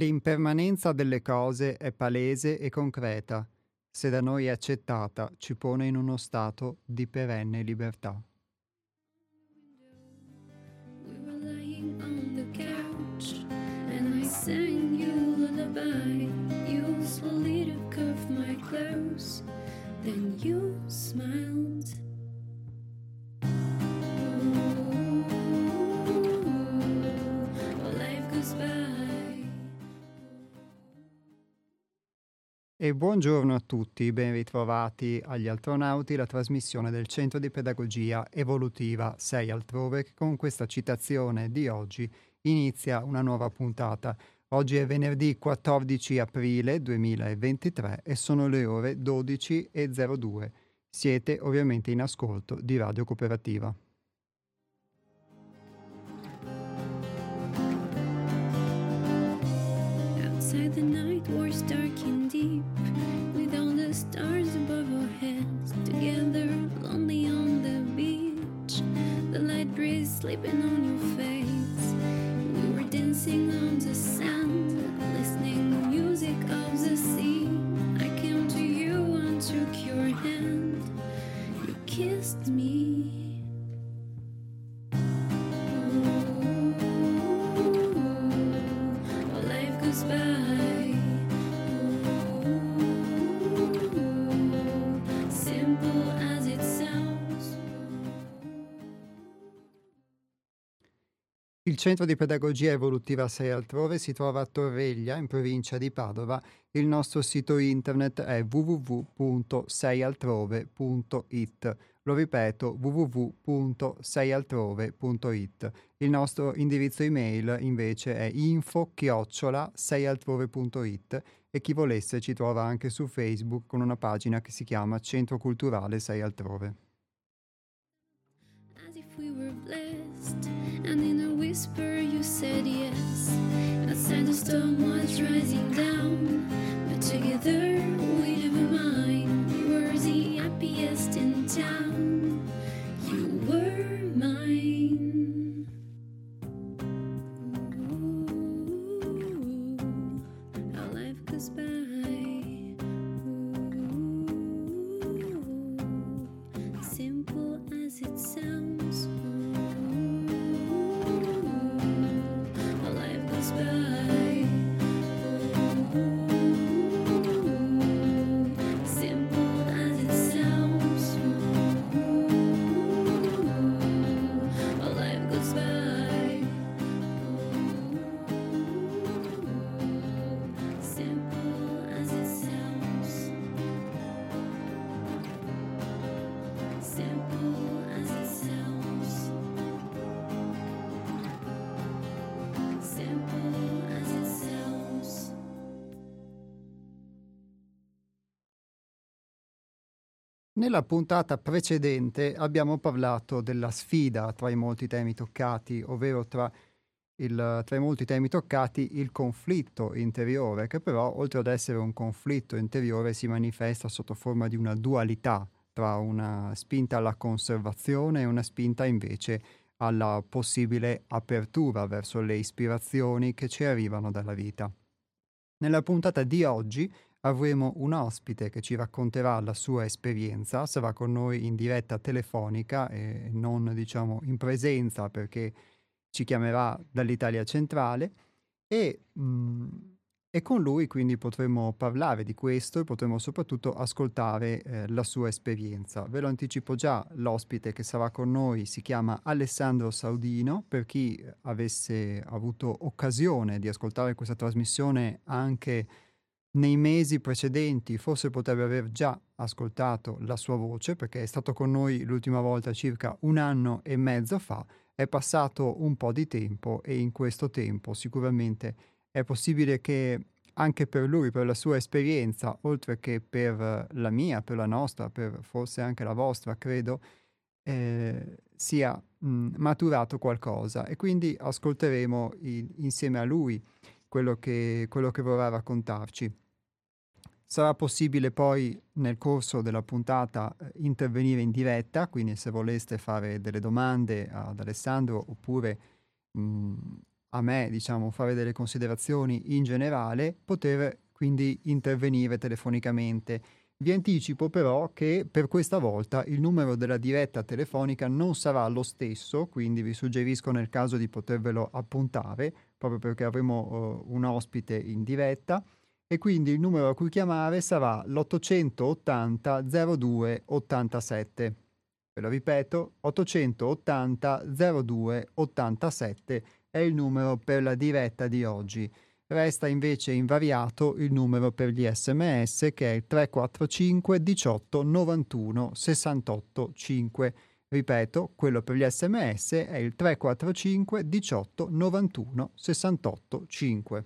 L'impermanenza delle cose è palese e concreta. Se da noi accettata, ci pone in uno stato di perenne libertà. Buongiorno a tutti, ben ritrovati agli Altronauti, la trasmissione del Centro di Pedagogia Evolutiva 6 altrove, che con questa citazione di oggi inizia una nuova puntata. Oggi è venerdì 14 aprile 2023 e sono le ore 12.02. Siete ovviamente in ascolto di Radio Cooperativa. Outside the night was dark and deep, the stars above our heads, together lonely on the beach. The light breeze sleeping on your face. We were dancing on the sand, listening to music of the sea. I came to you and took your hand. You kissed me. Centro di pedagogia evolutiva 6 altrove si trova a Torreglia, in provincia di Padova. Il nostro sito internet è www.seialtrove.it. Lo ripeto, www.seialtrove.it. Il nostro indirizzo email invece è info-seialtrove.it e chi volesse ci trova anche su Facebook con una pagina che si chiama Centro Culturale 6 Altrove. As if we were blessed, and in a whisper you said yes. Outside the storm was rising down, but together we never mind. We were the happiest in town. You were Nella puntata precedente abbiamo parlato della sfida tra i molti temi toccati, ovvero tra, il, tra i molti temi toccati il conflitto interiore, che però oltre ad essere un conflitto interiore si manifesta sotto forma di una dualità tra una spinta alla conservazione e una spinta invece alla possibile apertura verso le ispirazioni che ci arrivano dalla vita. Nella puntata di oggi avremo un ospite che ci racconterà la sua esperienza, sarà con noi in diretta telefonica e non diciamo in presenza perché ci chiamerà dall'Italia centrale e mh, e con lui quindi potremo parlare di questo e potremo soprattutto ascoltare eh, la sua esperienza. Ve lo anticipo già, l'ospite che sarà con noi si chiama Alessandro Saudino, per chi avesse avuto occasione di ascoltare questa trasmissione anche nei mesi precedenti, forse potrebbe aver già ascoltato la sua voce perché è stato con noi l'ultima volta circa un anno e mezzo fa, è passato un po' di tempo e in questo tempo sicuramente è possibile che anche per lui, per la sua esperienza, oltre che per la mia, per la nostra, per forse anche la vostra, credo, eh, sia mh, maturato qualcosa. E quindi ascolteremo il, insieme a lui quello che, quello che vorrà raccontarci. Sarà possibile poi nel corso della puntata eh, intervenire in diretta, quindi se voleste fare delle domande ad Alessandro oppure mh, a me, diciamo, fare delle considerazioni in generale, poter quindi intervenire telefonicamente. Vi anticipo però che per questa volta il numero della diretta telefonica non sarà lo stesso, quindi vi suggerisco nel caso di potervelo appuntare, proprio perché avremo uh, un ospite in diretta e quindi il numero a cui chiamare sarà l'880 02 87. Ve lo ripeto, 880 02 87 è il numero per la diretta di oggi. Resta invece invariato il numero per gli sms che è il 345 18 91 68 5. Ripeto, quello per gli sms è il 345 18 91 68 5.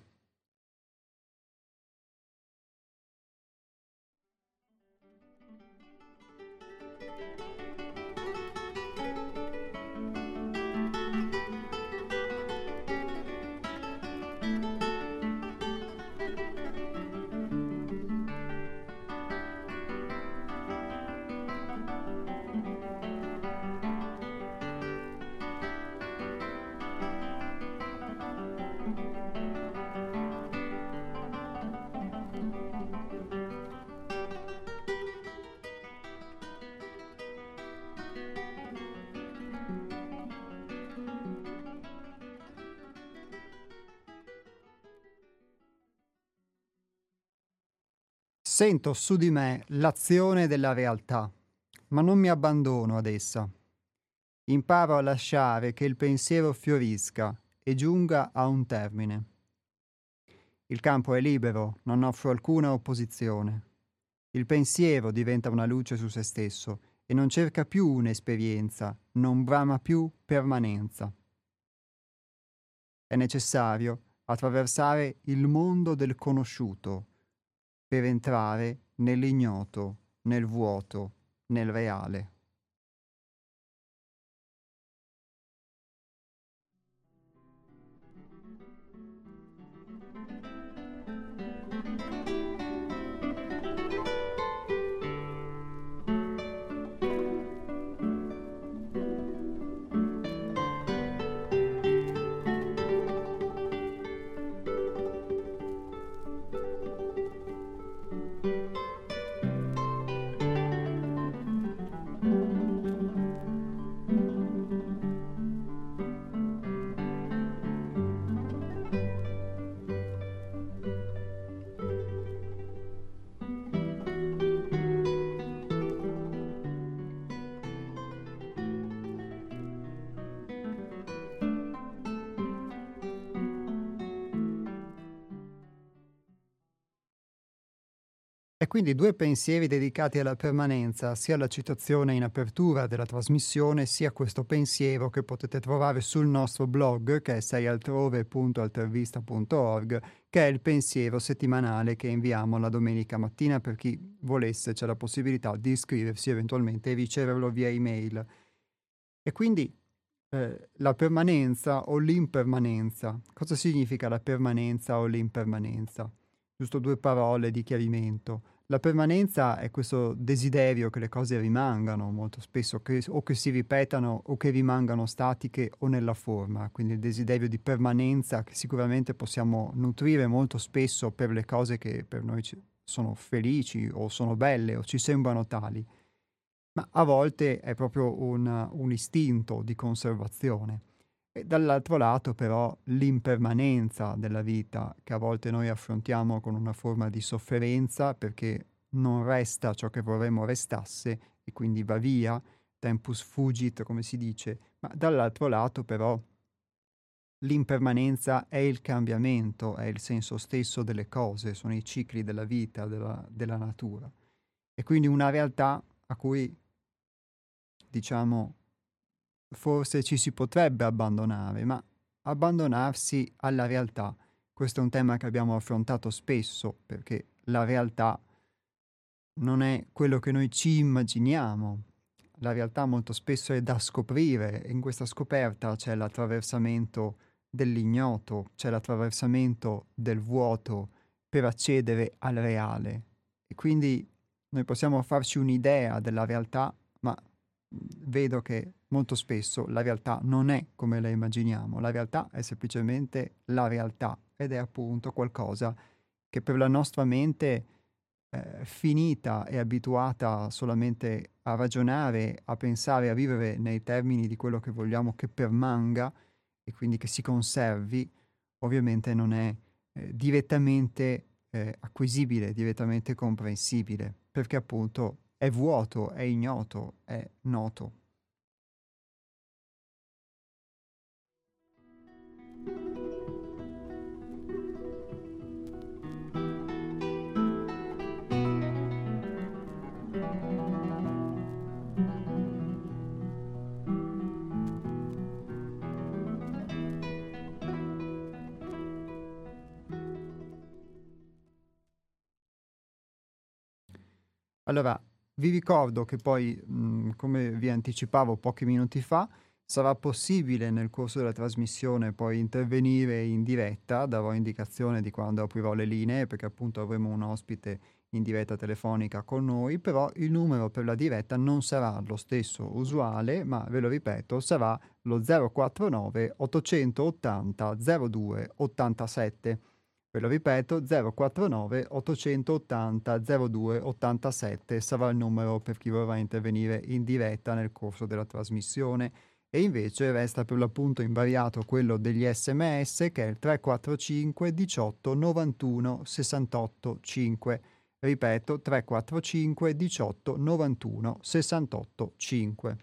Sento su di me l'azione della realtà, ma non mi abbandono ad essa. Imparo a lasciare che il pensiero fiorisca e giunga a un termine. Il campo è libero, non offro alcuna opposizione. Il pensiero diventa una luce su se stesso e non cerca più un'esperienza, non brama più permanenza. È necessario attraversare il mondo del conosciuto per entrare nell'ignoto, nel vuoto, nel reale. E quindi due pensieri dedicati alla permanenza, sia la citazione in apertura della trasmissione, sia questo pensiero che potete trovare sul nostro blog che è seialtrove.altervista.org, che è il pensiero settimanale che inviamo la domenica mattina per chi volesse, c'è la possibilità di iscriversi eventualmente e riceverlo via email. E quindi eh, la permanenza o l'impermanenza. Cosa significa la permanenza o l'impermanenza? Giusto due parole di chiarimento. La permanenza è questo desiderio che le cose rimangano molto spesso, che, o che si ripetano o che rimangano statiche o nella forma, quindi il desiderio di permanenza che sicuramente possiamo nutrire molto spesso per le cose che per noi sono felici o sono belle o ci sembrano tali, ma a volte è proprio un, un istinto di conservazione. E dall'altro lato però l'impermanenza della vita che a volte noi affrontiamo con una forma di sofferenza perché non resta ciò che vorremmo restasse e quindi va via, tempus fugit come si dice, ma dall'altro lato però l'impermanenza è il cambiamento, è il senso stesso delle cose, sono i cicli della vita, della, della natura. E quindi una realtà a cui, diciamo, forse ci si potrebbe abbandonare, ma abbandonarsi alla realtà, questo è un tema che abbiamo affrontato spesso, perché la realtà non è quello che noi ci immaginiamo. La realtà molto spesso è da scoprire e in questa scoperta c'è l'attraversamento dell'ignoto, c'è l'attraversamento del vuoto per accedere al reale. E quindi noi possiamo farci un'idea della realtà, ma vedo che molto spesso la realtà non è come la immaginiamo, la realtà è semplicemente la realtà ed è appunto qualcosa che per la nostra mente eh, finita e abituata solamente a ragionare, a pensare, a vivere nei termini di quello che vogliamo che permanga e quindi che si conservi, ovviamente non è eh, direttamente eh, acquisibile, direttamente comprensibile, perché appunto è vuoto, è ignoto, è noto. Allora, vi ricordo che poi, mh, come vi anticipavo pochi minuti fa, sarà possibile nel corso della trasmissione poi intervenire in diretta, darò indicazione di quando aprirò le linee perché appunto avremo un ospite in diretta telefonica con noi, però il numero per la diretta non sarà lo stesso usuale, ma ve lo ripeto, sarà lo 049 880 02 87. Ve lo ripeto, 049 880 02 87 sarà il numero per chi vorrà intervenire in diretta nel corso della trasmissione e invece resta per l'appunto invariato quello degli sms che è il 345 18 91 68 5. Ripeto, 345 18 91 68 5.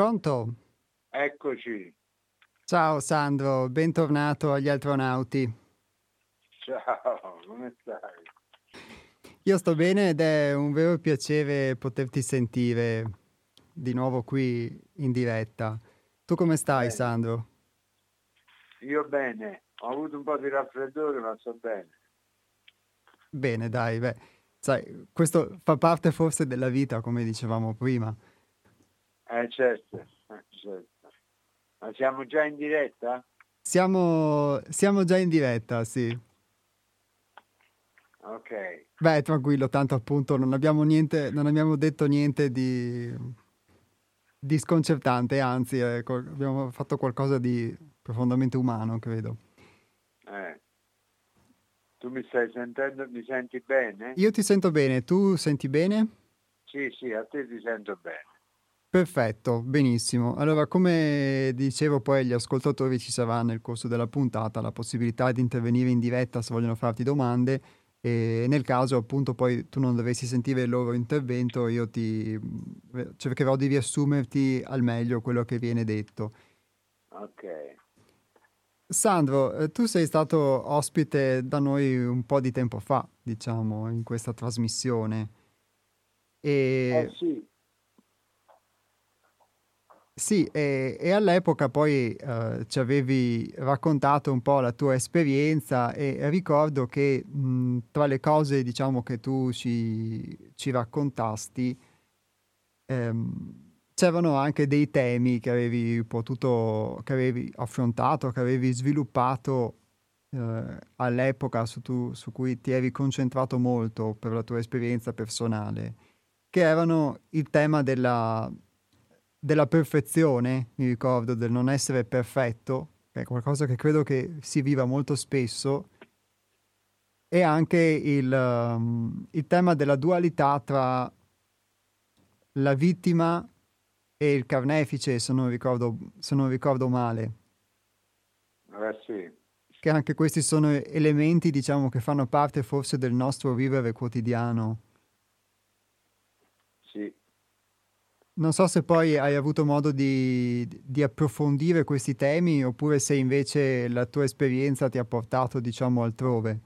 Pronto? Eccoci. Ciao Sandro, bentornato agli astronauti. Ciao, come stai? Io sto bene ed è un vero piacere poterti sentire di nuovo qui in diretta. Tu come stai, bene. Sandro? Io bene, ho avuto un po' di raffreddore, ma sto bene. Bene, dai, beh, sai, questo fa parte forse della vita, come dicevamo prima. Eh certo, eh, certo. Ma siamo già in diretta? Siamo, siamo già in diretta, sì. Ok. Beh, tranquillo, tanto appunto non abbiamo, niente, non abbiamo detto niente di, di sconcertante, anzi ecco, abbiamo fatto qualcosa di profondamente umano, credo. Eh. Tu mi stai sentendo, mi senti bene? Io ti sento bene, tu senti bene? Sì, sì, a te ti sento bene. Perfetto, benissimo. Allora, come dicevo poi agli ascoltatori ci sarà nel corso della puntata la possibilità di intervenire in diretta se vogliono farti domande e nel caso appunto poi tu non dovessi sentire il loro intervento io ti cercherò di riassumerti al meglio quello che viene detto. Ok. Sandro, eh, tu sei stato ospite da noi un po' di tempo fa, diciamo, in questa trasmissione. E... Eh sì. Sì, e, e all'epoca poi eh, ci avevi raccontato un po' la tua esperienza e ricordo che mh, tra le cose, diciamo, che tu ci, ci raccontasti, ehm, c'erano anche dei temi che avevi potuto, che avevi affrontato, che avevi sviluppato eh, all'epoca su, tu, su, cui ti eri concentrato molto per la tua esperienza personale, che erano il tema della, della perfezione, mi ricordo, del non essere perfetto, che è qualcosa che credo che si viva molto spesso, e anche il, um, il tema della dualità tra la vittima e il carnefice, se non ricordo, se non ricordo male. Eh sì. Che anche questi sono elementi, diciamo, che fanno parte forse del nostro vivere quotidiano. Sì. Non so se poi hai avuto modo di, di, approfondire questi temi oppure se invece la tua esperienza ti ha portato, diciamo, altrove.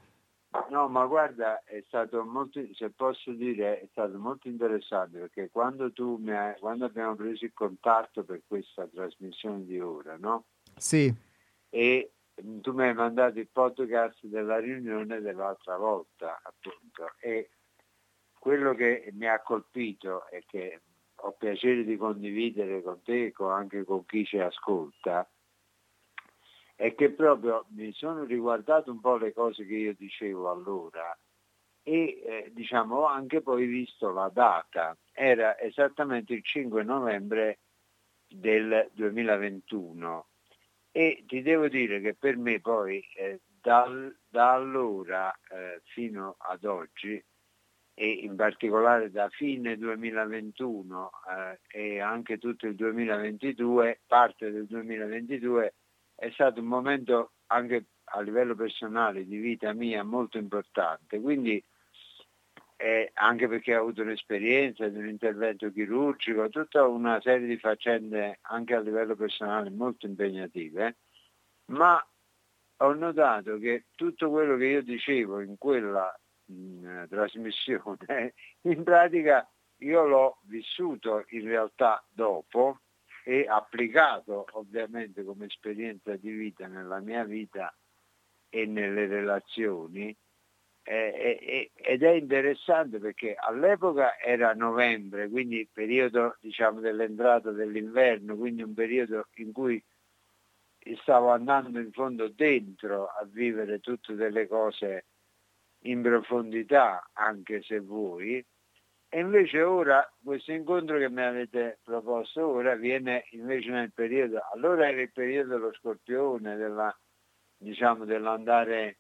No, ma guarda, è stato molto, se posso dire, è stato molto interessante perché quando, tu mi hai, quando abbiamo preso il contatto per questa trasmissione di ora, no? Sì. E tu mi hai mandato il podcast della riunione dell'altra volta, appunto, e quello che mi ha colpito e che ho piacere di condividere con te e anche con chi ci ascolta, è che proprio mi sono riguardato un po' le cose che io dicevo allora e eh, diciamo ho anche poi visto la data, era esattamente il 5 novembre del 2021 e ti devo dire che per me poi eh, dal, da allora eh, fino ad oggi e in particolare da fine 2021 eh, e anche tutto il 2022, parte del 2022, è stato un momento anche a livello personale di vita mia molto importante, quindi eh, anche perché ho avuto un'esperienza di un intervento chirurgico, tutta una serie di faccende anche a livello personale molto impegnative, ma ho notato che tutto quello che io dicevo in quella mh, trasmissione, in pratica io l'ho vissuto in realtà dopo e applicato ovviamente come esperienza di vita nella mia vita e nelle relazioni. Eh, eh, ed è interessante perché all'epoca era novembre, quindi periodo diciamo, dell'entrata dell'inverno, quindi un periodo in cui stavo andando in fondo dentro a vivere tutte delle cose in profondità, anche se voi, e invece ora questo incontro che mi avete proposto ora viene invece nel periodo, allora era il periodo dello scorpione, della, diciamo, dell'andare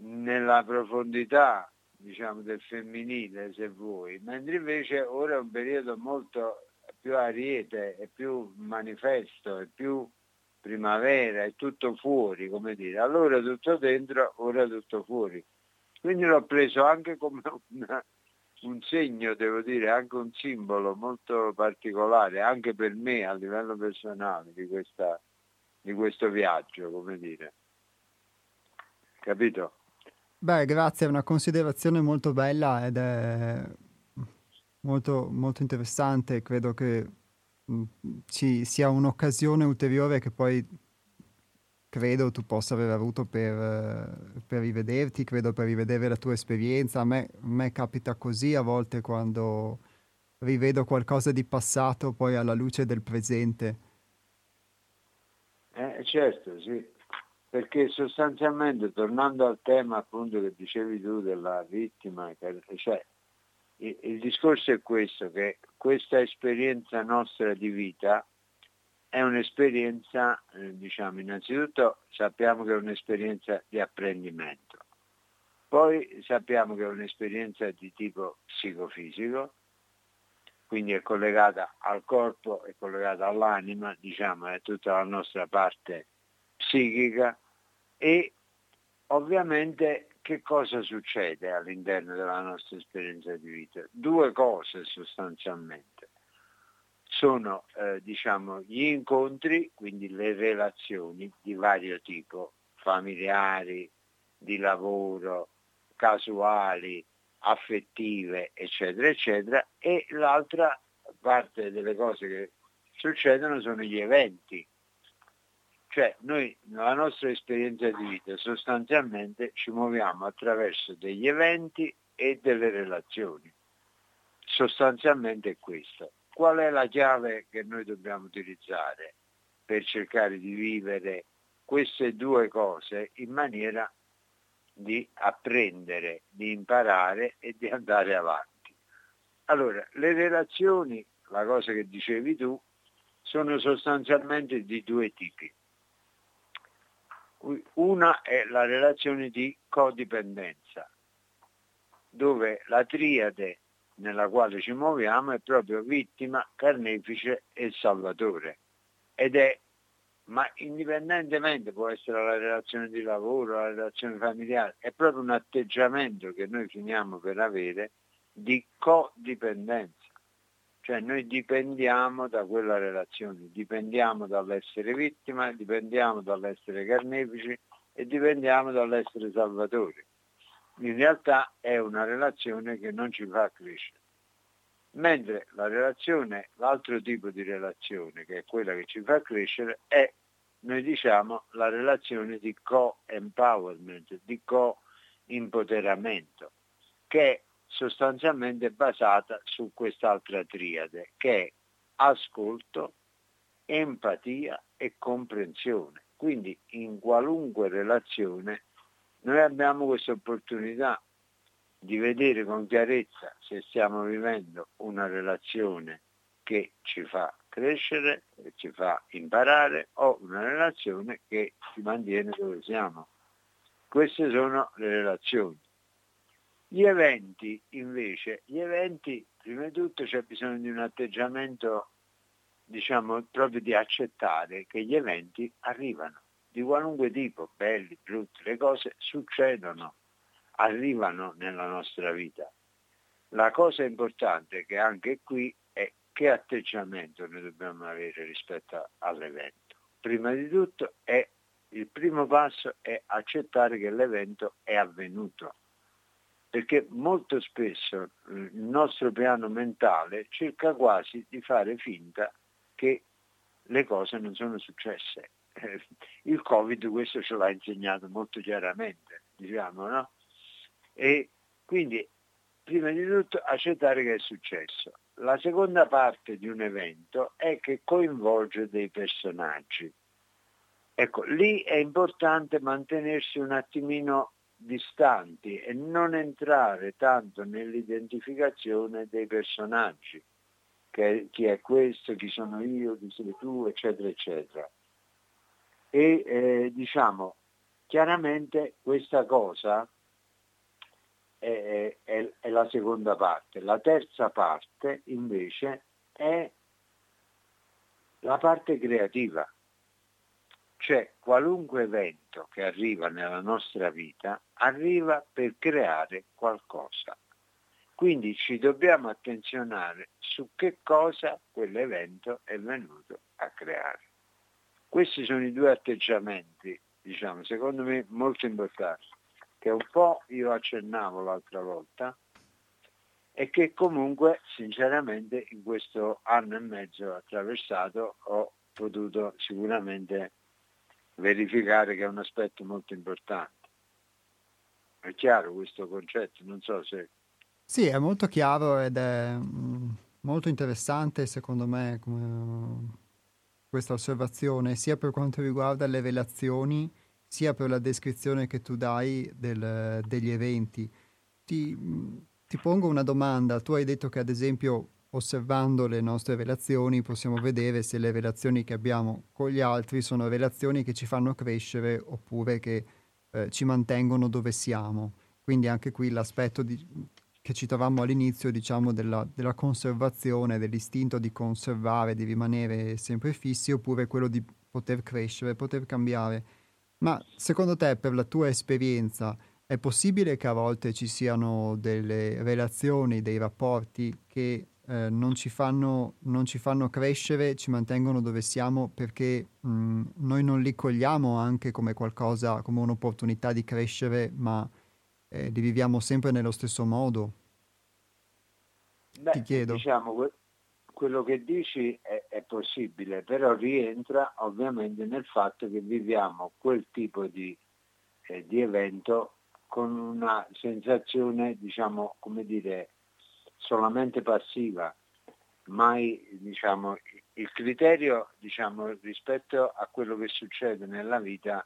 nella profondità diciamo, del femminile se vuoi, mentre invece ora è un periodo molto più ariete, è più manifesto, è più primavera, è tutto fuori, come dire. Allora tutto dentro, ora tutto fuori. Quindi l'ho preso anche come una, un segno, devo dire, anche un simbolo molto particolare, anche per me a livello personale di, questa, di questo viaggio, come dire. Capito? Beh, grazie, è una considerazione molto bella ed è molto, molto interessante. Credo che mh, ci sia un'occasione ulteriore che poi credo tu possa aver avuto per, per, rivederti, credo per rivedere la tua esperienza. A me, a me, capita così a volte quando rivedo qualcosa di passato poi alla luce del presente. Eh, certo, sì, perché sostanzialmente tornando al tema appunto che dicevi tu della vittima, cioè, il, il discorso è questo, che questa esperienza nostra di vita è un'esperienza, eh, diciamo, innanzitutto sappiamo che è un'esperienza di apprendimento, poi sappiamo che è un'esperienza di tipo psicofisico, quindi è collegata al corpo, è collegata all'anima, diciamo, è tutta la nostra parte psichica e ovviamente che cosa succede all'interno della nostra esperienza di vita? Due cose sostanzialmente. Sono eh, diciamo, gli incontri, quindi le relazioni di vario tipo, familiari, di lavoro, casuali, affettive, eccetera, eccetera, e l'altra parte delle cose che succedono sono gli eventi cioè noi nella nostra esperienza di vita sostanzialmente ci muoviamo attraverso degli eventi e delle relazioni. Sostanzialmente è questo. Qual è la chiave che noi dobbiamo utilizzare per cercare di vivere queste due cose in maniera di apprendere, di imparare e di andare avanti? Allora, le relazioni, la cosa che dicevi tu, sono sostanzialmente di due tipi. Una è la relazione di codipendenza, dove la triade nella quale ci muoviamo è proprio vittima, carnefice e salvatore. Ed è, ma indipendentemente può essere la relazione di lavoro, la relazione familiare, è proprio un atteggiamento che noi finiamo per avere di codipendenza. Cioè noi dipendiamo da quella relazione, dipendiamo dall'essere vittima, dipendiamo dall'essere carnefici e dipendiamo dall'essere salvatori. In realtà è una relazione che non ci fa crescere. Mentre la relazione, l'altro tipo di relazione, che è quella che ci fa crescere, è, noi diciamo, la relazione di co-empowerment, di co-impoteramento, che è sostanzialmente basata su quest'altra triade che è ascolto, empatia e comprensione. Quindi in qualunque relazione noi abbiamo questa opportunità di vedere con chiarezza se stiamo vivendo una relazione che ci fa crescere, che ci fa imparare o una relazione che ci mantiene dove siamo. Queste sono le relazioni. Gli eventi invece, gli eventi prima di tutto c'è bisogno di un atteggiamento diciamo proprio di accettare che gli eventi arrivano di qualunque tipo, belli, brutti, le cose succedono, arrivano nella nostra vita. La cosa importante che anche qui è che atteggiamento noi dobbiamo avere rispetto all'evento. Prima di tutto è, il primo passo è accettare che l'evento è avvenuto perché molto spesso eh, il nostro piano mentale cerca quasi di fare finta che le cose non sono successe. Eh, il Covid questo ce l'ha insegnato molto chiaramente, diciamo, no? E quindi prima di tutto accettare che è successo. La seconda parte di un evento è che coinvolge dei personaggi. Ecco, lì è importante mantenersi un attimino distanti e non entrare tanto nell'identificazione dei personaggi, che, chi è questo, chi sono io, chi sei tu, eccetera, eccetera. E eh, diciamo, chiaramente questa cosa è, è, è la seconda parte. La terza parte invece è la parte creativa cioè qualunque evento che arriva nella nostra vita arriva per creare qualcosa. Quindi ci dobbiamo attenzionare su che cosa quell'evento è venuto a creare. Questi sono i due atteggiamenti, diciamo, secondo me molto importanti, che un po' io accennavo l'altra volta e che comunque sinceramente in questo anno e mezzo attraversato ho potuto sicuramente verificare che è un aspetto molto importante. È chiaro questo concetto? Non so se... Sì, è molto chiaro ed è mm, molto interessante secondo me come, questa osservazione, sia per quanto riguarda le relazioni, sia per la descrizione che tu dai del, degli eventi. Ti, ti pongo una domanda. Tu hai detto che ad esempio osservando le nostre relazioni possiamo vedere se le relazioni che abbiamo con gli altri sono relazioni che ci fanno crescere oppure che eh, ci mantengono dove siamo. Quindi anche qui l'aspetto di, che citavamo all'inizio, diciamo, della, della, conservazione, dell'istinto di conservare, di rimanere sempre fissi, oppure quello di poter crescere, poter cambiare. Ma secondo te, per la tua esperienza, è possibile che a volte ci siano delle relazioni, dei rapporti che eh, non, ci fanno, non, ci fanno, crescere, ci mantengono dove siamo perché mh, noi non li cogliamo anche come qualcosa, come un'opportunità di crescere, ma eh, li viviamo sempre nello stesso modo? Beh, Ti chiedo. Diciamo, quello che dici è, è, possibile, però rientra ovviamente nel fatto che viviamo quel tipo di, eh, di evento con una sensazione, diciamo, come dire, solamente passiva. Mai, diciamo, il criterio, diciamo, rispetto a quello che succede nella vita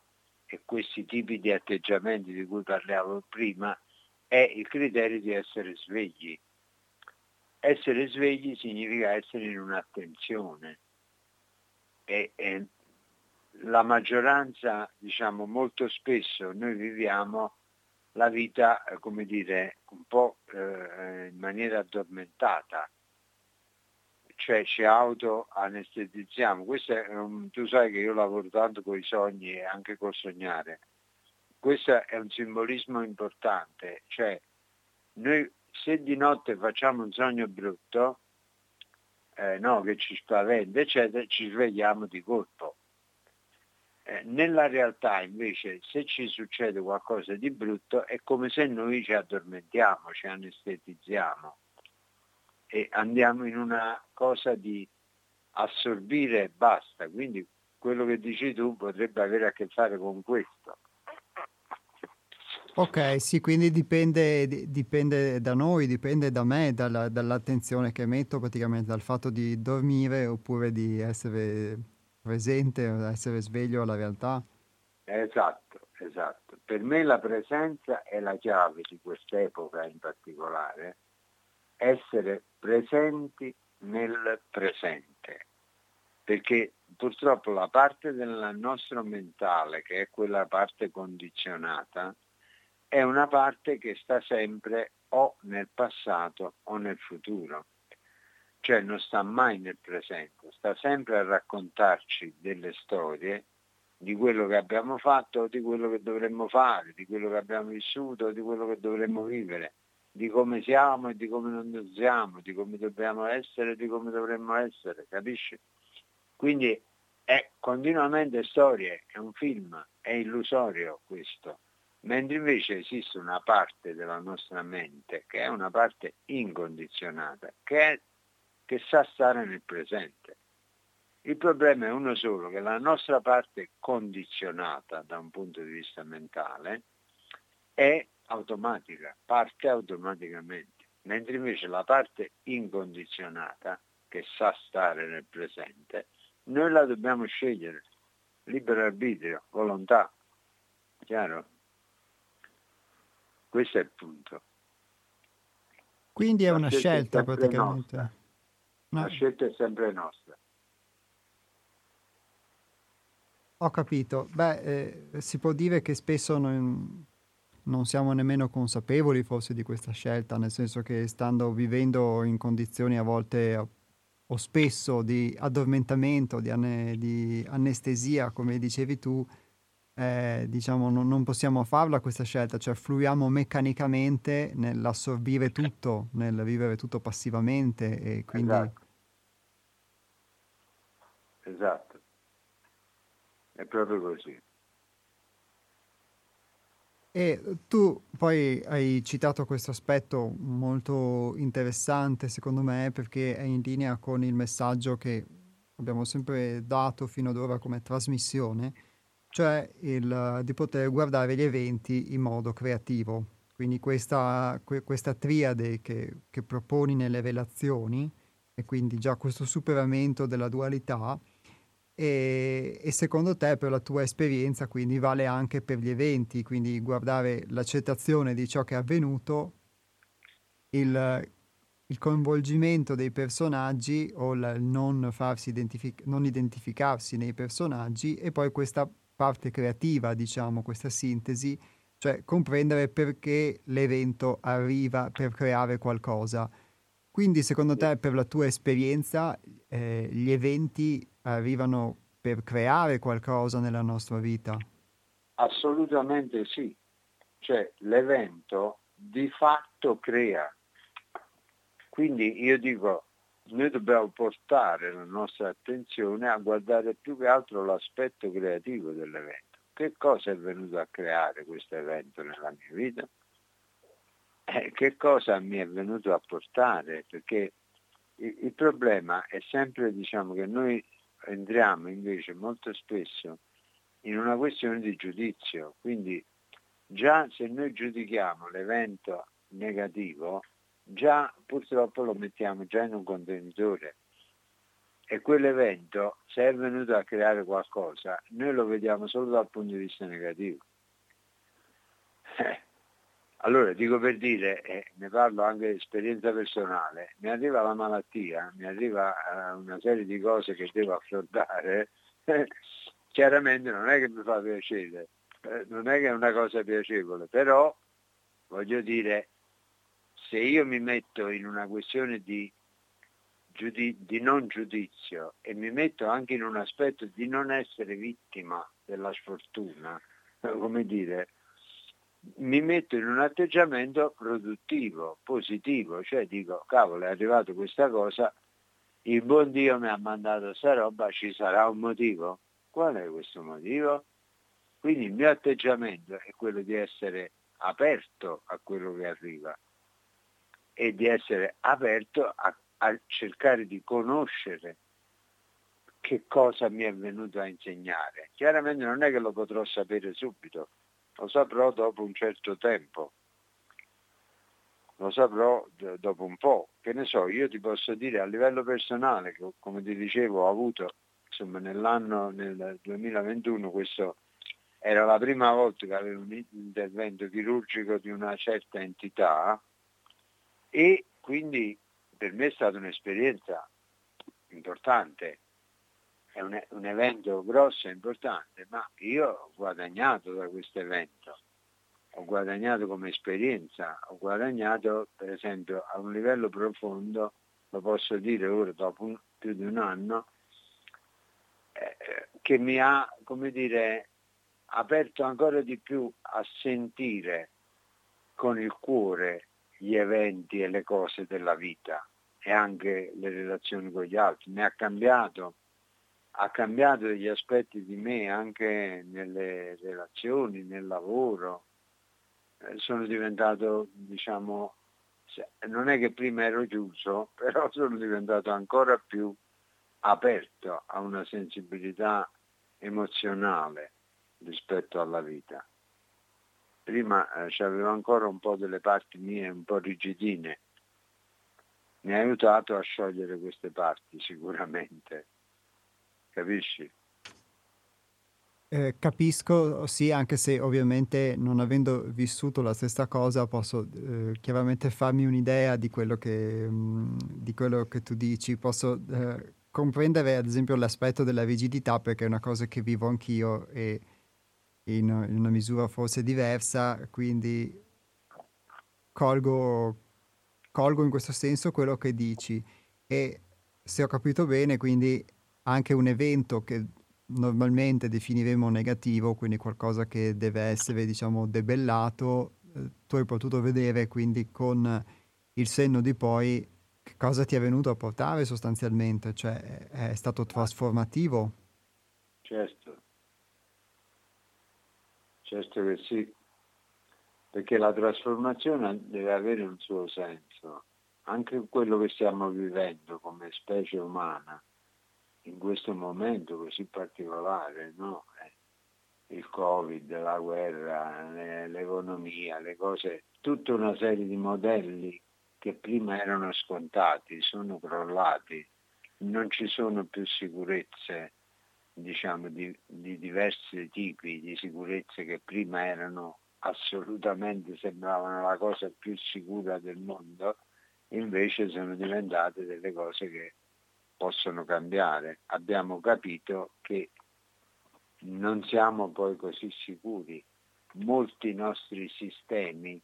e questi tipi di atteggiamenti di cui parlavo prima è il criterio di essere svegli. Essere svegli significa essere in un'attenzione e, e la maggioranza, diciamo molto spesso noi viviamo la vita, eh, come dire, un po' eh, in maniera addormentata, cioè ci auto-anestetizziamo. Questo è un, tu sai che io lavoro tanto con i sogni e anche col sognare. Questo è un simbolismo importante, cioè noi se di notte facciamo un sogno brutto, eh, no, che ci spaventa, eccetera, ci svegliamo di colpo. Eh, nella realtà invece se ci succede qualcosa di brutto è come se noi ci addormentiamo, ci anestetizziamo e andiamo in una cosa di assorbire e basta. Quindi quello che dici tu potrebbe avere a che fare con questo. Ok, sì, quindi dipende, dipende da noi, dipende da me, dalla, dall'attenzione che metto praticamente, dal fatto di dormire oppure di essere presente, essere sveglio alla realtà. Esatto, esatto. Per me la presenza è la chiave di quest'epoca in particolare essere presenti nel presente, perché purtroppo la parte del nostro mentale, che è quella parte condizionata, è una parte che sta sempre o nel passato o nel futuro, cioè non sta mai nel presente, sta sempre a raccontarci delle storie di quello che abbiamo fatto, di quello che dovremmo fare, di quello che abbiamo vissuto, di quello che dovremmo vivere di come siamo e di come non siamo, di come dobbiamo essere e di come dovremmo essere, capisci? Quindi è continuamente storie, è un film, è illusorio questo, mentre invece esiste una parte della nostra mente che è una parte incondizionata, che, è, che sa stare nel presente. Il problema è uno solo, che la nostra parte condizionata da un punto di vista mentale è automatica, parte automaticamente, mentre invece la parte incondizionata, che sa stare nel presente, noi la dobbiamo scegliere, libero arbitrio, volontà, chiaro? Questo è il punto. Quindi è una scelta, è praticamente. No. La scelta è sempre nostra. Ho capito. Beh, eh, si può dire che spesso non, non siamo nemmeno consapevoli forse di questa scelta, nel senso che stando vivendo in condizioni a volte o spesso di addormentamento, di, ane- di anestesia, come dicevi tu, eh, diciamo non, non, possiamo farla questa scelta, cioè fluiamo meccanicamente nell'assorbire tutto, nel vivere tutto passivamente e quindi... Esatto. esatto. È proprio così. E tu poi hai citato questo aspetto molto interessante, secondo me, perché è in linea con il messaggio che abbiamo sempre dato fino ad ora come trasmissione, cioè il, di poter guardare gli eventi in modo creativo. Quindi questa, questa triade che, che proponi nelle relazioni, e quindi già questo superamento della dualità, e, e, secondo te, per la tua esperienza, quindi vale anche per gli eventi, quindi guardare l'accettazione di ciò che è avvenuto, il, il coinvolgimento dei personaggi o il non, farsi identific- non identificarsi nei personaggi e poi questa parte creativa, diciamo, questa sintesi, cioè comprendere perché l'evento arriva per creare qualcosa. Quindi secondo te, per la tua esperienza, eh, gli eventi arrivano per creare qualcosa nella nostra vita? Assolutamente sì. Cioè l'evento di fatto crea. Quindi io dico, noi dobbiamo portare la nostra attenzione a guardare più che altro l'aspetto creativo dell'evento. Che cosa è venuto a creare questo evento nella mia vita? Eh, che cosa mi è venuto a portare? Perché il, il problema è sempre diciamo, che noi entriamo invece molto spesso in una questione di giudizio. Quindi già se noi giudichiamo l'evento negativo, già purtroppo lo mettiamo già in un contenitore e quell'evento se è venuto a creare qualcosa noi lo vediamo solo dal punto di vista negativo. Allora dico per dire, eh, ne parlo anche di esperienza personale, mi arriva la malattia, mi arriva eh, una serie di cose che devo affrontare, eh, chiaramente non è che mi fa piacere, eh, non è che è una cosa piacevole, però voglio dire, se io mi metto in una questione di, giudi- di non giudizio e mi metto anche in un aspetto di non essere vittima della sfortuna, come dire, mi metto in un atteggiamento produttivo, positivo, cioè dico, cavolo, è arrivato questa cosa, il buon Dio mi ha mandato questa roba, ci sarà un motivo? Qual è questo motivo? Quindi il mio atteggiamento è quello di essere aperto a quello che arriva e di essere aperto a, a cercare di conoscere che cosa mi è venuto a insegnare. Chiaramente non è che lo potrò sapere subito, lo saprò dopo un certo tempo, lo saprò dopo un po'. Che ne so, io ti posso dire a livello personale, come ti dicevo ho avuto insomma, nell'anno, nel 2021, questo era la prima volta che avevo un intervento chirurgico di una certa entità e quindi per me è stata un'esperienza importante, è un, un evento grosso e importante, ma io ho guadagnato da questo evento, ho guadagnato come esperienza, ho guadagnato per esempio a un livello profondo, lo posso dire ora dopo un, più di un anno, eh, che mi ha, come dire, aperto ancora di più a sentire con il cuore gli eventi e le cose della vita e anche le relazioni con gli altri. Mi ha cambiato, ha cambiato degli aspetti di me anche nelle relazioni, nel lavoro. Eh, sono diventato, diciamo, non è che prima ero chiuso, però sono diventato ancora più aperto a una sensibilità emozionale rispetto alla vita prima eh, avevo ancora un po' delle parti mie un po' rigidine. Mi ha aiutato a sciogliere queste parti sicuramente, capisci? Eh, capisco, sì, anche se ovviamente non avendo vissuto la stessa cosa posso eh, chiaramente farmi un'idea di quello che, mh, mm, di quello che tu dici, posso eh, comprendere ad esempio l'aspetto della rigidità perché è una cosa che vivo anch'io e in, in una misura forse diversa, quindi colgo, colgo in questo senso quello che dici e se ho capito bene, quindi anche un evento che normalmente definiremo negativo, quindi qualcosa che deve essere, diciamo, debellato, eh, tu hai potuto vedere quindi con il senno di poi che cosa ti è venuto a portare sostanzialmente, cioè è stato trasformativo. Certo, Certo che sì, perché la trasformazione deve avere un suo senso. Anche quello che stiamo vivendo come specie umana in questo momento così particolare, no? Eh, il Covid, la guerra, l'economia, le cose, tutta una serie di modelli che prima erano scontati, sono crollati, non ci sono più sicurezze diciamo, di, di diversi tipi di sicurezze che prima erano assolutamente sembravano la cosa più sicura del mondo invece sono diventate delle cose che possono cambiare. Abbiamo capito che non siamo poi così sicuri. Molti nostri sistemi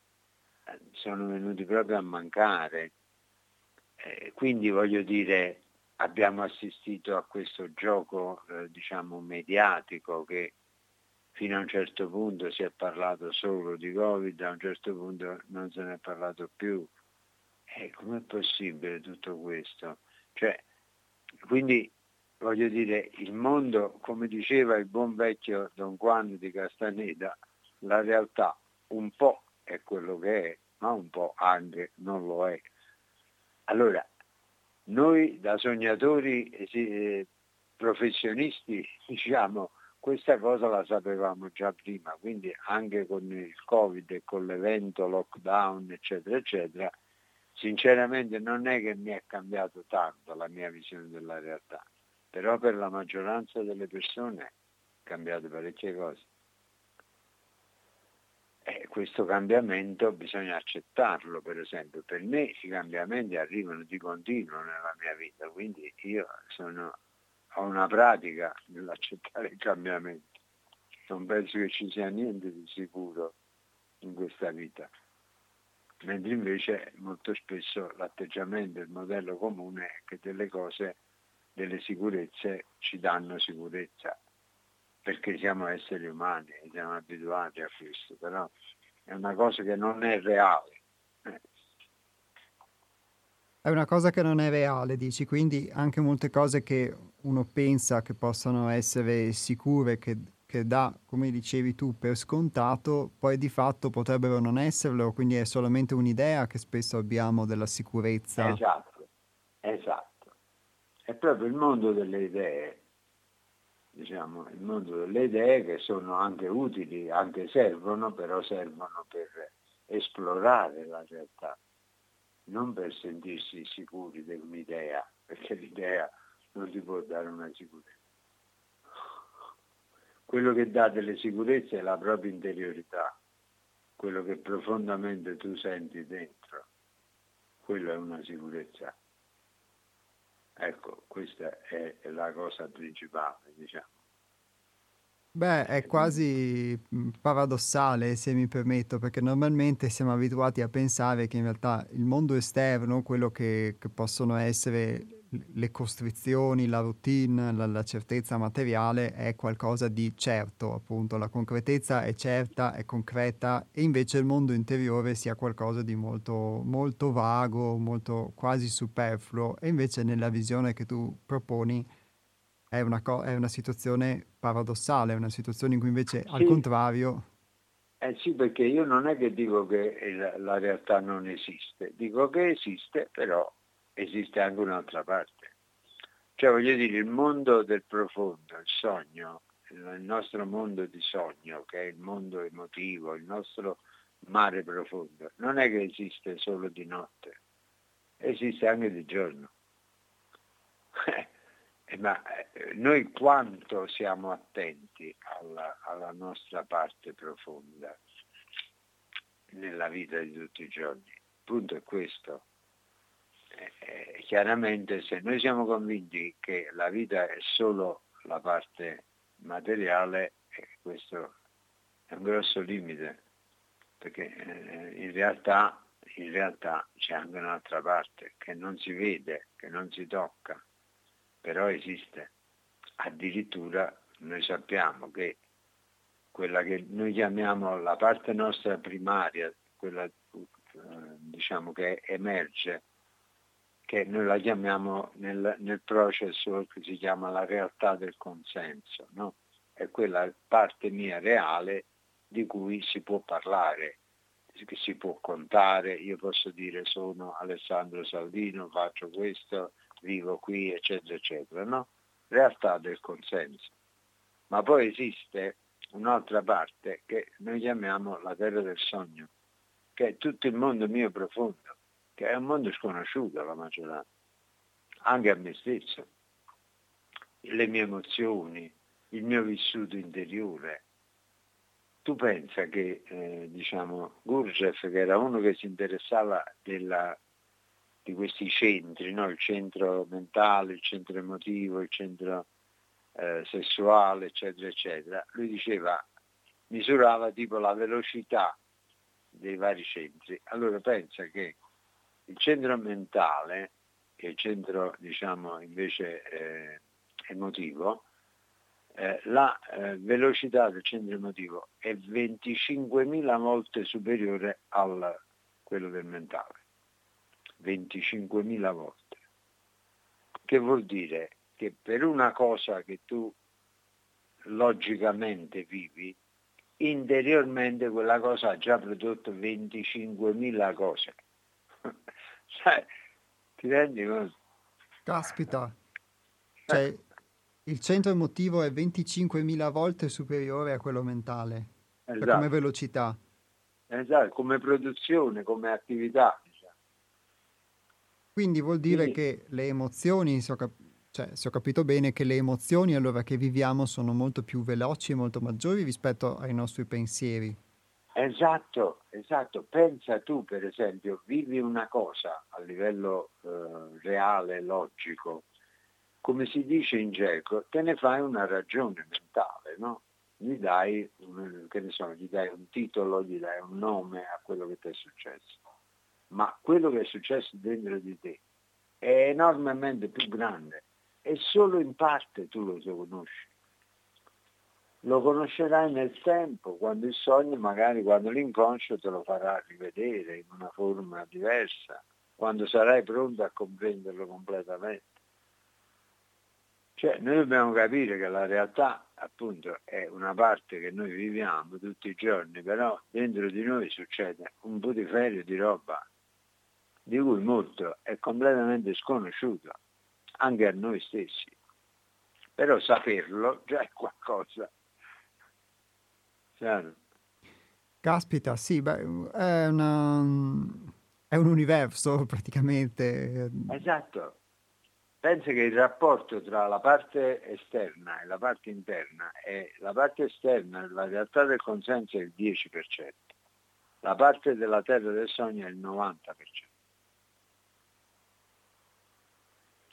eh, sono venuti proprio a mancare. Eh, quindi voglio dire, abbiamo assistito a questo gioco eh, diciamo mediatico che fino a un certo punto si è parlato solo di Covid, a un certo punto non se ne è parlato più. E com'è possibile tutto questo? Cioè, quindi voglio dire, il mondo, come diceva il buon vecchio Don Juan di Castaneda, la realtà un po' è quello che è, ma un po' anche non lo è. Allora, noi da sognatori eh, professionisti, diciamo, questa cosa la sapevamo già prima, quindi anche con il Covid e con l'evento lockdown, eccetera, eccetera, sinceramente non è che mi è cambiato tanto la mia visione della realtà, però per la maggioranza delle persone è cambiato parecchie cose. E questo cambiamento bisogna accettarlo, per esempio. Per me i cambiamenti arrivano di continuo nella mia vita, quindi io sono ho una pratica nell'accettare il cambiamento. Non penso che ci sia niente di sicuro in questa vita. Mentre invece molto spesso l'atteggiamento, il modello comune è che delle cose, delle sicurezze ci danno sicurezza, perché siamo esseri umani e siamo abituati a questo, però è una cosa che non è reale. Eh. È una cosa che non è reale, dici, quindi anche molte cose che uno pensa che possano essere sicure, che, che dà, come dicevi tu, per scontato, poi di fatto potrebbero non esserlo, quindi è solamente un'idea che spesso abbiamo della sicurezza. Esatto, esatto. È proprio il mondo delle idee, diciamo, il mondo delle idee che sono anche utili, anche servono, però servono per esplorare la realtà non per sentirsi sicuri di un'idea, perché l'idea non ti può dare una sicurezza. Quello che dà delle sicurezze è la propria interiorità, quello che profondamente tu senti dentro, quello è una sicurezza. Ecco, questa è la cosa principale, diciamo. Beh, è quasi mm, paradossale, se mi permetto, perché normalmente siamo abituati a pensare che in realtà il mondo esterno, quello che, che possono essere le costrizioni, la routine, la, la, certezza materiale è qualcosa di certo, appunto, la concretezza è certa, è concreta e invece il mondo interiore sia qualcosa di molto, molto vago, molto quasi superfluo. E invece nella visione che tu proponi è una, co- è una situazione paradossale, è una situazione in cui invece sì. al contrario... Eh sì, perché io non è che dico che il, la realtà non esiste, dico che esiste, però esiste anche un'altra parte. Cioè voglio dire, il mondo del profondo, il sogno, il nostro mondo di sogno, che è il mondo emotivo, il nostro mare profondo, non è che esiste solo di notte, esiste anche di giorno. Eh, ma eh, noi quanto siamo attenti alla, alla, nostra parte profonda nella vita di tutti i giorni? Il punto è questo. Eh, chiaramente se noi siamo convinti che la vita è solo la parte materiale, eh, questo è un grosso limite, perché eh, in realtà, in realtà c'è anche un'altra parte che non si vede, che non si tocca però esiste. Addirittura noi sappiamo che quella che noi chiamiamo la parte nostra primaria, quella eh, diciamo che emerge, che noi la chiamiamo nel, nel processo che si chiama la realtà del consenso, no? è quella parte mia reale di cui si può parlare, che si può contare, io posso dire sono Alessandro Saldino, faccio questo, vivo qui, eccetera, eccetera, no? Realtà del consenso. Ma poi esiste un'altra parte che noi chiamiamo la terra del sogno, che è tutto il mondo mio profondo, che è un mondo sconosciuto alla maggioranza, anche a me stesso. Le mie emozioni, il mio vissuto interiore. Tu pensa che, eh, diciamo, Gurdjieff, che era uno che si interessava della di questi centri, no? il centro mentale, il centro emotivo, il centro eh, sessuale, eccetera, eccetera. Lui diceva, misurava tipo la velocità dei vari centri. Allora pensa che il centro mentale e il centro diciamo invece eh, emotivo, eh, la eh, velocità del centro emotivo è 25.000 volte superiore a quello del mentale. 25.000 volte. Che vuol dire che per una cosa che tu logicamente vivi, interiormente quella cosa ha già prodotto 25.000 cose. cioè, ti rendi conto? Caspita. Cioè, il centro emotivo è 25.000 volte superiore a quello mentale. Esatto. Come velocità. Esatto, come produzione, come attività. Diciamo. Quindi vuol dire Quindi... che le emozioni, se ho, cap- cioè, se ho capito bene, che le emozioni allora che viviamo sono molto più veloci e molto maggiori rispetto ai nostri pensieri. Esatto, esatto. Pensa tu, per esempio, vivi una cosa a livello eh, reale, logico, come si dice in greco, te ne fai una ragione mentale, no? Gli dai, so, gli dai un titolo, gli dai un nome a quello che ti è successo. Ma quello che è successo dentro di te è enormemente più grande e solo in parte tu lo conosci lo conoscerai nel tempo, quando il sogno, magari quando l'inconscio te lo farà rivedere in una forma diversa, quando sarai pronto a comprenderlo completamente. Cioè, noi dobbiamo capire che la realtà, appunto, è una parte che noi viviamo tutti i giorni, però dentro di noi succede un putiferio di roba di cui molto è completamente sconosciuto, anche a noi stessi. Però saperlo già è qualcosa Chiaro. Caspita, sì, beh, è, una, è un universo praticamente. Esatto. Penso che il rapporto tra la parte esterna e la parte interna è la parte esterna, la realtà del consenso è il 10%, la parte della terra del sogno è il 90%.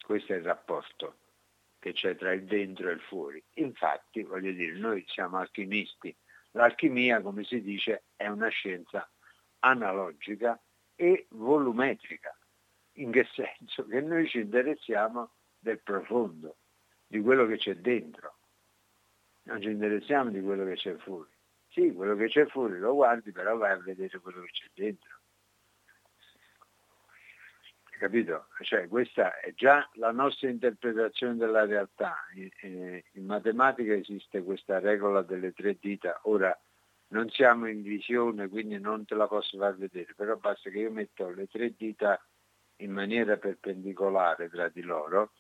Questo è il rapporto che c'è tra il dentro e il fuori. Infatti, voglio dire, noi siamo alchimisti, L'alchimia, come si dice, è una scienza analogica e volumetrica. In che senso? Che noi ci interessiamo del profondo, di quello che c'è dentro. Non ci interessiamo di quello che c'è fuori. Sì, quello che c'è fuori lo guardi, però vai a vedere quello che c'è dentro. Capito? Cioè, questa è già la nostra interpretazione della realtà. In, in matematica esiste questa regola delle tre dita. Ora non siamo in visione, quindi non te la posso far vedere, però basta che io metto le tre dita in maniera perpendicolare tra di loro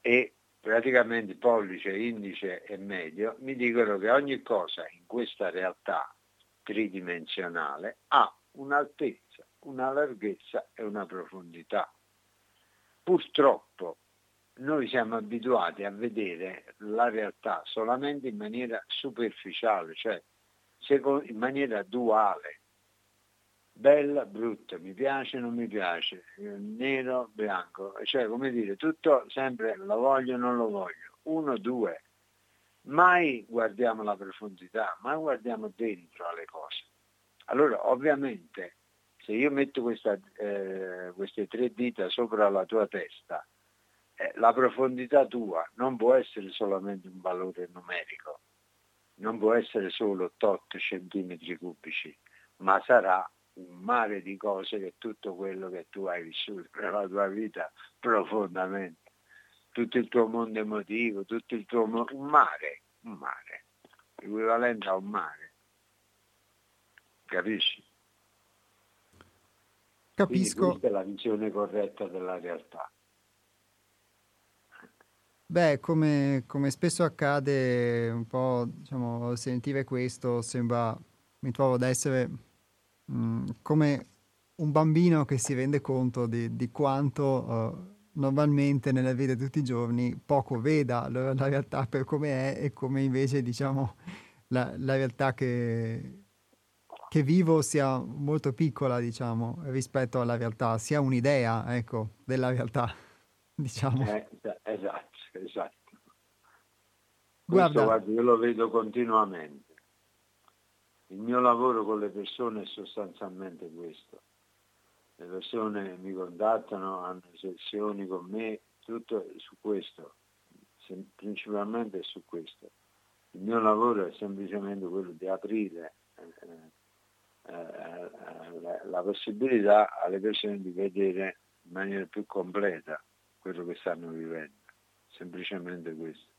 e praticamente pollice, indice e medio mi dicono che ogni cosa in questa realtà tridimensionale ha un'altezza una larghezza e una profondità. Purtroppo noi siamo abituati a vedere la realtà solamente in maniera superficiale, cioè in maniera duale, bella, brutta, mi piace, non mi piace, nero, bianco, cioè come dire, tutto sempre lo voglio, non lo voglio, uno, due. Mai guardiamo la profondità, mai guardiamo dentro alle cose. Allora ovviamente se io metto questa, eh, queste tre dita sopra la tua testa, eh, la profondità tua non può essere solamente un valore numerico, non può essere solo tot centimetri cubici, ma sarà un mare di cose che tutto quello che tu hai vissuto nella tua vita profondamente, tutto il tuo mondo emotivo, tutto il tuo mondo, un mare, un mare, equivalente a un mare. Capisci? Capisco. Quindi questa è la visione corretta della realtà. Beh, come, come spesso accade, un po' diciamo, sentire questo sembra, mi trovo ad essere mh, mm, come un bambino che si rende conto di, di quanto uh, normalmente nella vita di tutti i giorni poco veda la, la realtà per come è e come invece diciamo la, la realtà che, che vivo sia molto piccola, diciamo, rispetto alla realtà, sia un'idea, ecco, della realtà, diciamo. Eh, esatto, esatto. Guarda. Questo, guarda, io lo vedo continuamente. Il mio lavoro con le persone è sostanzialmente questo. Le persone mi contattano, hanno sessioni con me, tutto su questo, principalmente su questo. Il mio lavoro è semplicemente quello di aprire eh, eh, la, la possibilità alle persone di vedere in maniera più completa quello che stanno vivendo, semplicemente questo.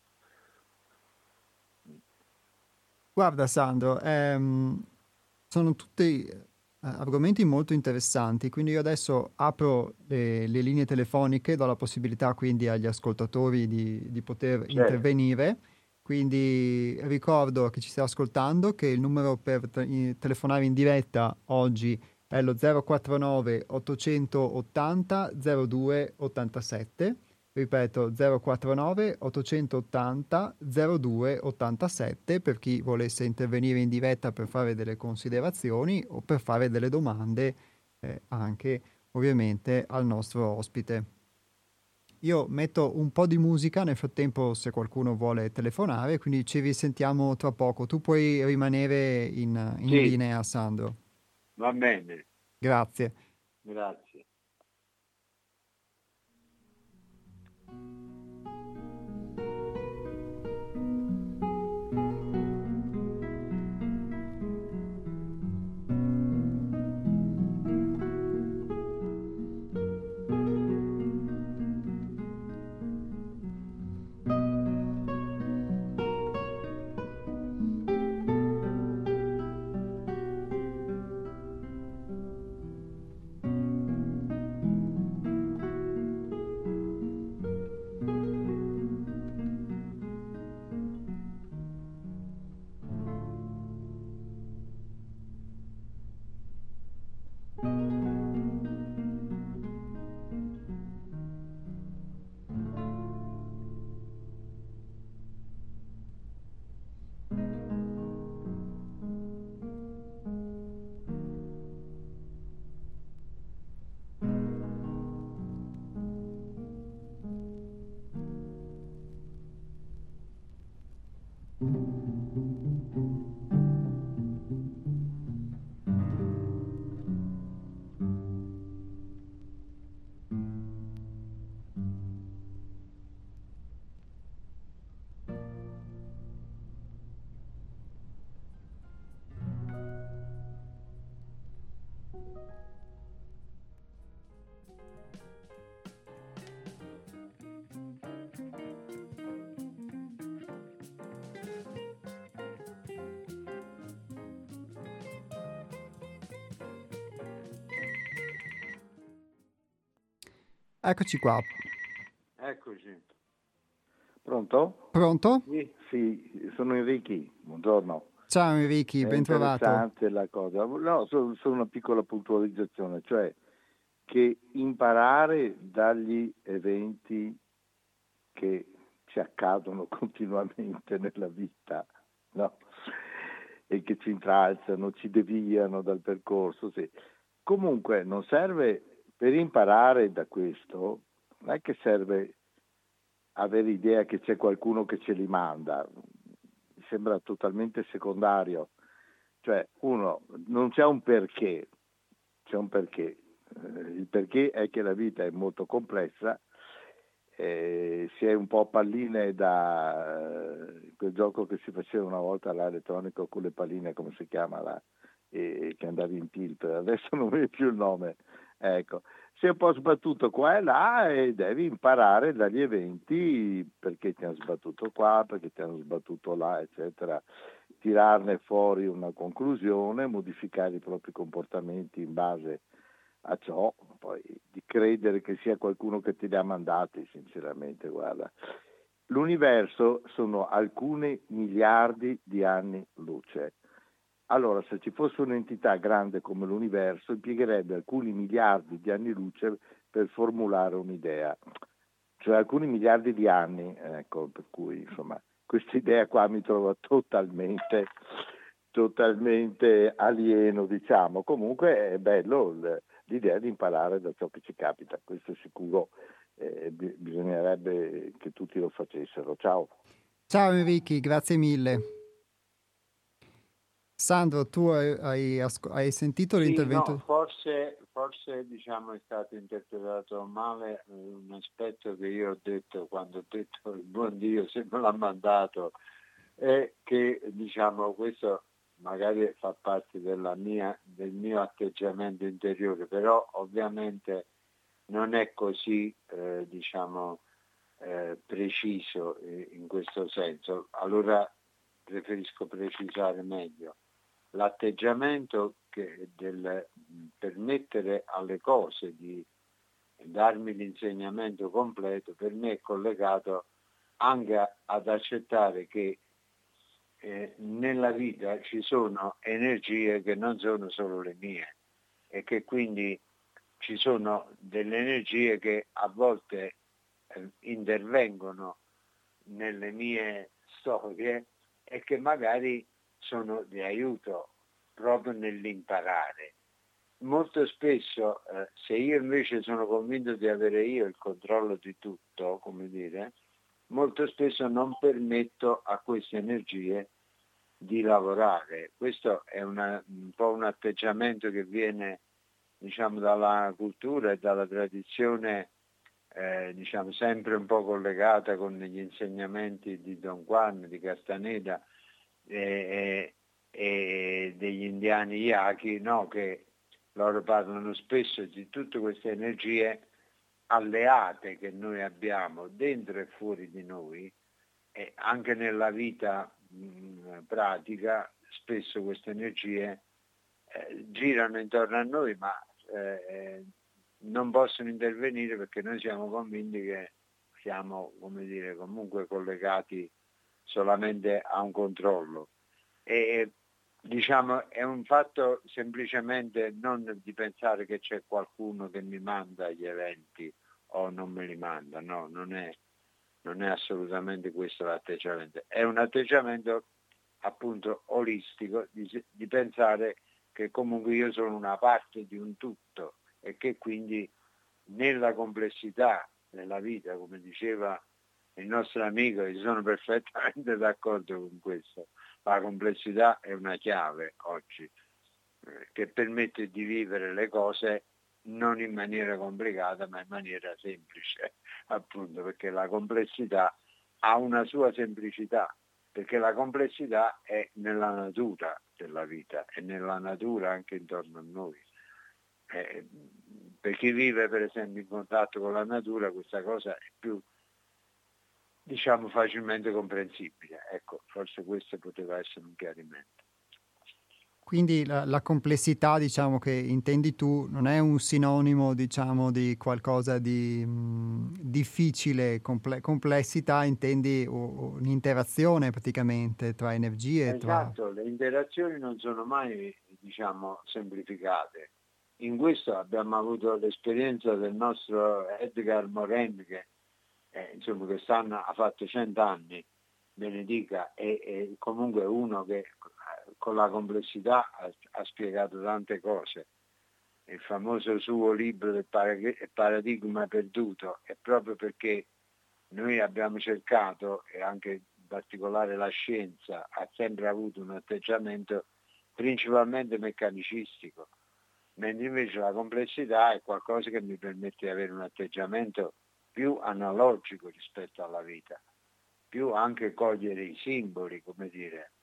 Guarda Sandro, ehm, sono tutti eh, argomenti molto interessanti, quindi io adesso apro le, le, linee telefoniche, do la possibilità quindi agli ascoltatori di, di poter certo. intervenire. Quindi ricordo a chi ci sta ascoltando che il numero per te- telefonare in diretta oggi è lo 049 880 0287 ripeto 049 880 0287 per chi volesse intervenire in diretta per fare delle considerazioni o per fare delle domande eh, anche ovviamente al nostro ospite. Io metto un po' di musica nel frattempo se qualcuno vuole telefonare, quindi ci risentiamo tra poco. Tu puoi rimanere in, in sì. linea, Sandro. Va bene. Grazie. Grazie. Eccoci qua. Eccoci. Pronto? Pronto? Sì, sì sono Enrichi, buongiorno. Ciao Enrichi, ben trovato. Interessante la cosa. No, solo, solo una piccola puntualizzazione, cioè che imparare dagli eventi che ci accadono continuamente nella vita, no? E che ci intralciano, ci deviano dal percorso, sì. Comunque non serve per imparare da questo non è che serve avere idea che c'è qualcuno che ce li manda, mi sembra totalmente secondario. Cioè, uno, non c'è un perché, c'è un perché. Eh, il perché è che la vita è molto complessa, eh, si è un po' palline da eh, quel gioco che si faceva una volta all'elettronico con le palline, come si chiama, là, e, che andavi in tilt, adesso non mi più il nome Ecco, sei un po' sbattuto qua e là e devi imparare dagli eventi perché ti hanno sbattuto qua, perché ti hanno sbattuto là, eccetera, tirarne fuori una conclusione, modificare i propri comportamenti in base a ciò, poi di credere che sia qualcuno che te li ha mandati, sinceramente, guarda. L'universo sono alcuni miliardi di anni luce allora se ci fosse un'entità grande come l'universo impiegherebbe alcuni miliardi di anni luce per formulare un'idea, cioè alcuni miliardi di anni, ecco, per cui insomma questa idea qua mi trova totalmente, totalmente alieno, diciamo. Comunque è bello l'idea di imparare da ciò che ci capita, questo è sicuro eh, bisognerebbe che tutti lo facessero. Ciao. Ciao Enrico, grazie mille. Sandro, tu hai, hai sentito l'intervento? no, forse, forse diciamo, è stato interpretato male eh, un aspetto che io ho detto quando ho detto il buon Dio se me l'ha mandato è che diciamo, questo magari fa parte mia, del mio atteggiamento interiore, però ovviamente non è così eh, diciamo, eh, preciso in questo senso. Allora preferisco precisare meglio. L'atteggiamento del permettere alle cose di darmi l'insegnamento completo per me è collegato anche ad accettare che eh, nella vita ci sono energie che non sono solo le mie e che quindi ci sono delle energie che a volte eh, intervengono nelle mie storie e che magari sono di aiuto proprio nell'imparare. Molto spesso, eh, se io invece sono convinto di avere io il controllo di tutto, come dire, molto spesso non permetto a queste energie di lavorare. Questo è una, un po' un atteggiamento che viene diciamo, dalla cultura e dalla tradizione eh, diciamo, sempre un po' collegata con gli insegnamenti di Don Juan, di Castaneda e, e, degli indiani Yaki, no? che loro parlano spesso di tutte queste energie alleate che noi abbiamo dentro e fuori di noi e anche nella vita mh, pratica spesso queste energie eh, girano intorno a noi ma eh, eh, non possono intervenire perché noi siamo convinti che siamo come dire, comunque collegati solamente a un controllo. E diciamo è un fatto semplicemente non di pensare che c'è qualcuno che mi manda gli eventi o non me li manda, no, non è, non è assolutamente questo l'atteggiamento, è un atteggiamento appunto olistico di, di pensare che comunque io sono una parte di un tutto e che quindi nella complessità della vita, come diceva il nostro amico, e sono perfettamente d'accordo con questo, la complessità è una chiave oggi eh, che permette di vivere le cose non in maniera complicata ma in maniera semplice, appunto perché la complessità ha una sua semplicità, perché la complessità è nella natura della vita e nella natura anche intorno a noi. Eh, per chi vive per esempio in contatto con la natura questa cosa è più diciamo facilmente comprensibile. Ecco, forse questo poteva essere un chiarimento. Quindi la, la, complessità, diciamo, che intendi tu non è un sinonimo, diciamo, di qualcosa di mh, difficile, comple- complessità, intendi o, un'interazione praticamente tra energie. Esatto, tra... le interazioni non sono mai, diciamo, semplificate. In questo abbiamo avuto l'esperienza del nostro Edgar Morin, che, eh, insomma, quest'anno ha fatto 100 anni, benedica, e, e comunque uno che con la complessità ha, ha spiegato tante cose. Il famoso suo libro del paradigma perduto è proprio perché noi abbiamo cercato, e anche in particolare la scienza, ha sempre avuto un atteggiamento principalmente meccanicistico, mentre invece la complessità è qualcosa che mi permette di avere un atteggiamento più analogico rispetto alla vita, più anche cogliere i simboli, come dire,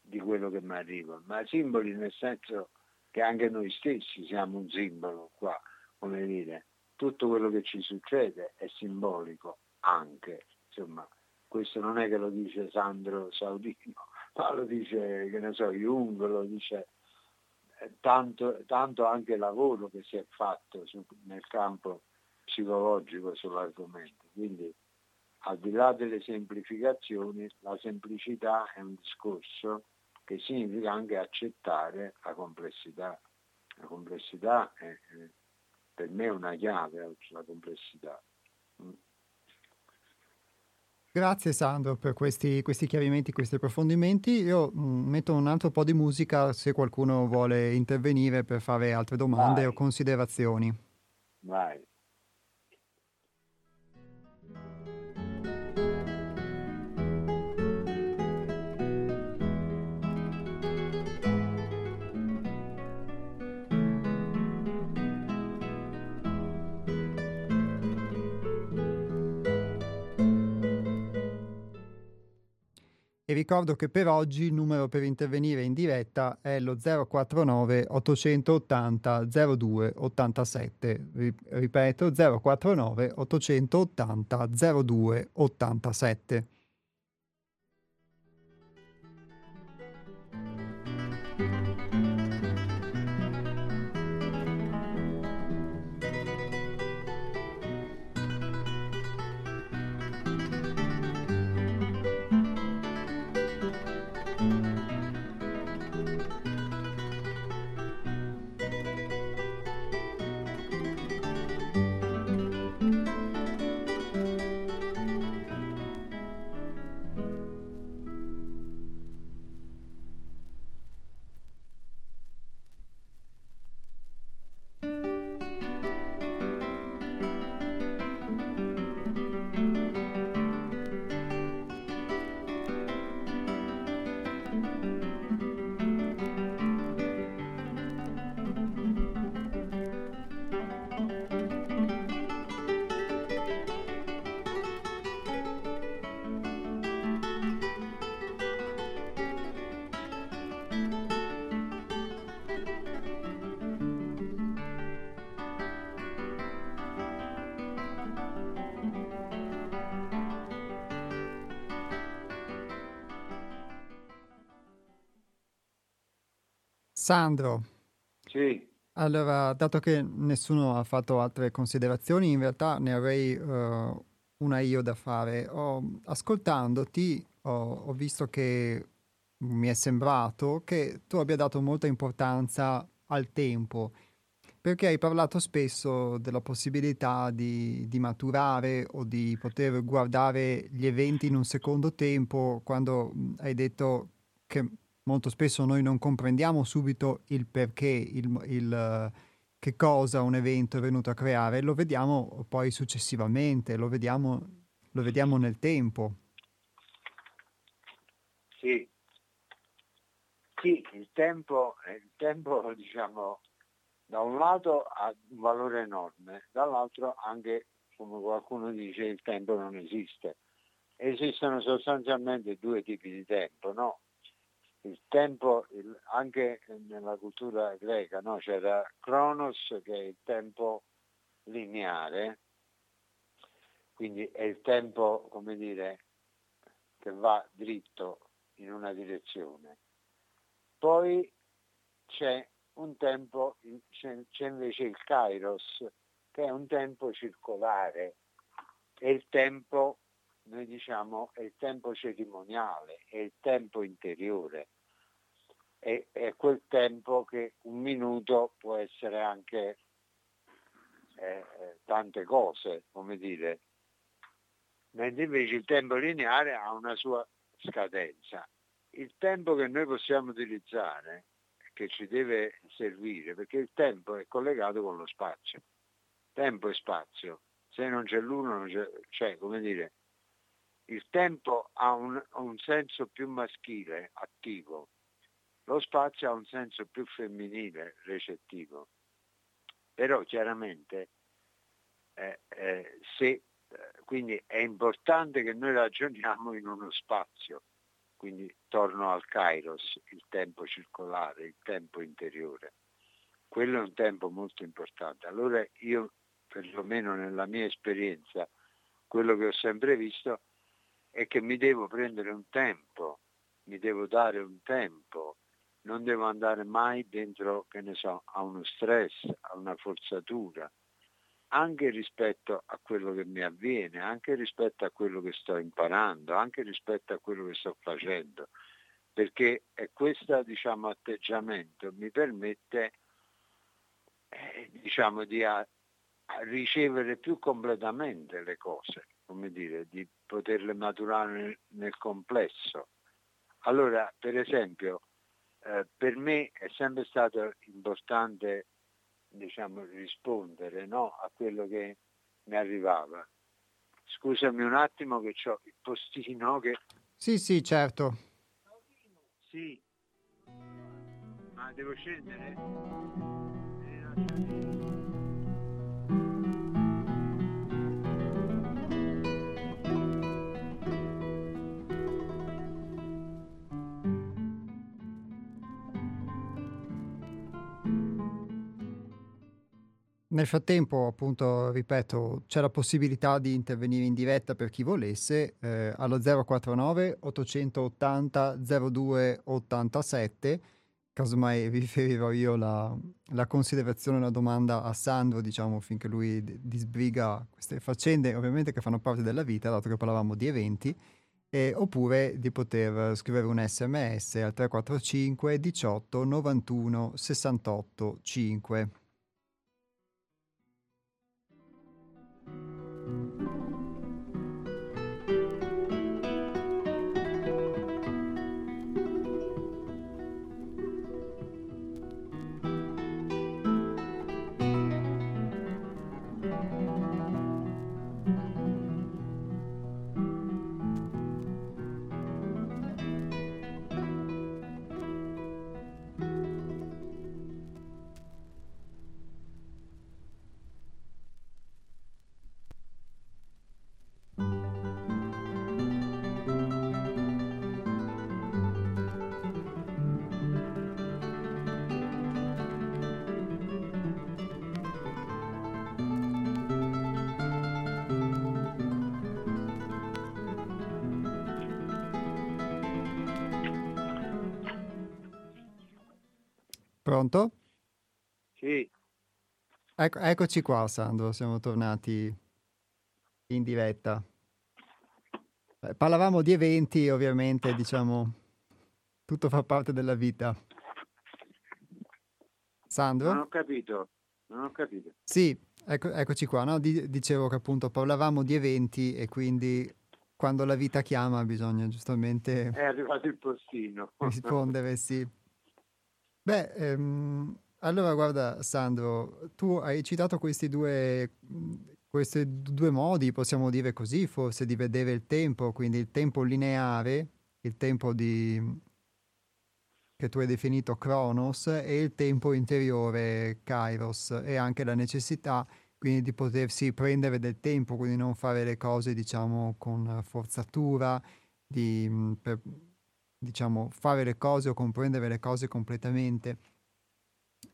di quello che mi arriva, ma simboli nel senso che anche noi stessi siamo un simbolo qua, come dire, tutto quello che ci succede è simbolico anche, insomma, questo non è che lo dice Sandro Saudino, ma lo dice, che ne so, Jung, lo dice eh, tanto, tanto anche lavoro che si è fatto su, nel campo psicologico sull'argomento. Quindi al di là delle semplificazioni, la semplicità è un discorso che significa anche accettare la complessità. La complessità è, è per me una chiave, la complessità. Mm. Grazie Sandro per questi, questi chiarimenti, questi approfondimenti. Io mh, mm, metto un altro po' di musica se qualcuno vuole intervenire per fare altre domande Vai. o considerazioni. Vai. Ricordo che per oggi il numero per intervenire in diretta è lo 049 880 02 87. Ripeto 049 880 02 87. Sandro. Sì. Allora, dato che nessuno ha fatto altre considerazioni, in realtà ne avrei uh, una io da fare. Ho, ascoltandoti ho, ho, visto che mi è sembrato che tu abbia dato molta importanza al tempo, perché hai parlato spesso della possibilità di, di maturare o di poter guardare gli eventi in un secondo tempo, quando hai detto che molto spesso noi non comprendiamo subito il perché, il, il, che cosa un evento è venuto a creare, lo vediamo poi successivamente, lo vediamo, lo vediamo nel tempo. Sì. sì, il tempo, il tempo diciamo, da un lato ha un valore enorme, dall'altro anche, come qualcuno dice, il tempo non esiste. Esistono sostanzialmente due tipi di tempo, no? Il tempo, il, anche nella cultura greca, no? c'era Cronos che è il tempo lineare, quindi è il tempo, come dire, che va dritto in una direzione. Poi c'è un tempo, c'è, c'è invece il Kairos, che è un tempo circolare, è il tempo noi diciamo è il tempo cerimoniale, è il tempo interiore, è, è quel tempo che un minuto può essere anche eh, eh, tante cose, come dire, mentre invece il tempo lineare ha una sua scadenza. Il tempo che noi possiamo utilizzare, che ci deve servire, perché il tempo è collegato con lo spazio. Tempo e spazio. Se non c'è l'uno, non c'è, cioè, come dire, il tempo ha un, un senso più maschile, attivo, lo spazio ha un senso più femminile, recettivo. Però chiaramente eh, eh, se, eh, quindi è importante che noi ragioniamo in uno spazio, quindi torno al Kairos, il tempo circolare, il tempo interiore. Quello è un tempo molto importante. Allora io, perlomeno nella mia esperienza, quello che ho sempre visto è che mi devo prendere un tempo, mi devo dare un tempo, non devo andare mai dentro, che ne so, a uno stress, a una forzatura, anche rispetto a quello che mi avviene, anche rispetto a quello che sto imparando, anche rispetto a quello che sto facendo, perché questo diciamo, atteggiamento mi permette eh, diciamo, di a, a ricevere più completamente le cose come dire, di poterle maturare nel, complesso. Allora, per esempio, eh, per me è sempre stato importante diciamo, rispondere no, a quello che mi arrivava. Scusami un attimo che ho il postino che... Sì, sì, certo. Sì. Ma devo scendere? Nel frattempo, appunto, ripeto, c'è la possibilità di intervenire in diretta per chi volesse eh, allo 049 880 0287. Casomai riferirò io la, la considerazione, la domanda a Sandro, diciamo, finché lui d- disbriga queste faccende, ovviamente che fanno parte della vita, dato che parlavamo di eventi, eh, oppure di poter scrivere un sms al 345 18 91 68 5. Ecco, eccoci qua, Sandro, siamo tornati in diretta. Eh, parlavamo di eventi, ovviamente, diciamo, tutto fa parte della vita. Sandro? Non ho capito, non ho capito. Sì, ecco, eccoci qua, no? Di- dicevo che appunto parlavamo di eventi e quindi quando la vita chiama bisogna giustamente... È arrivato il postino. rispondere, sì. Beh, ehm, allora guarda Sandro, tu hai citato questi due, questi due modi, possiamo dire così, forse di vedere il tempo, quindi il tempo lineare, il tempo di, che tu hai definito Kronos, e il tempo interiore Kairos, e anche la necessità quindi di potersi prendere del tempo, quindi non fare le cose diciamo con forzatura, di, per, diciamo, fare le cose o comprendere le cose completamente.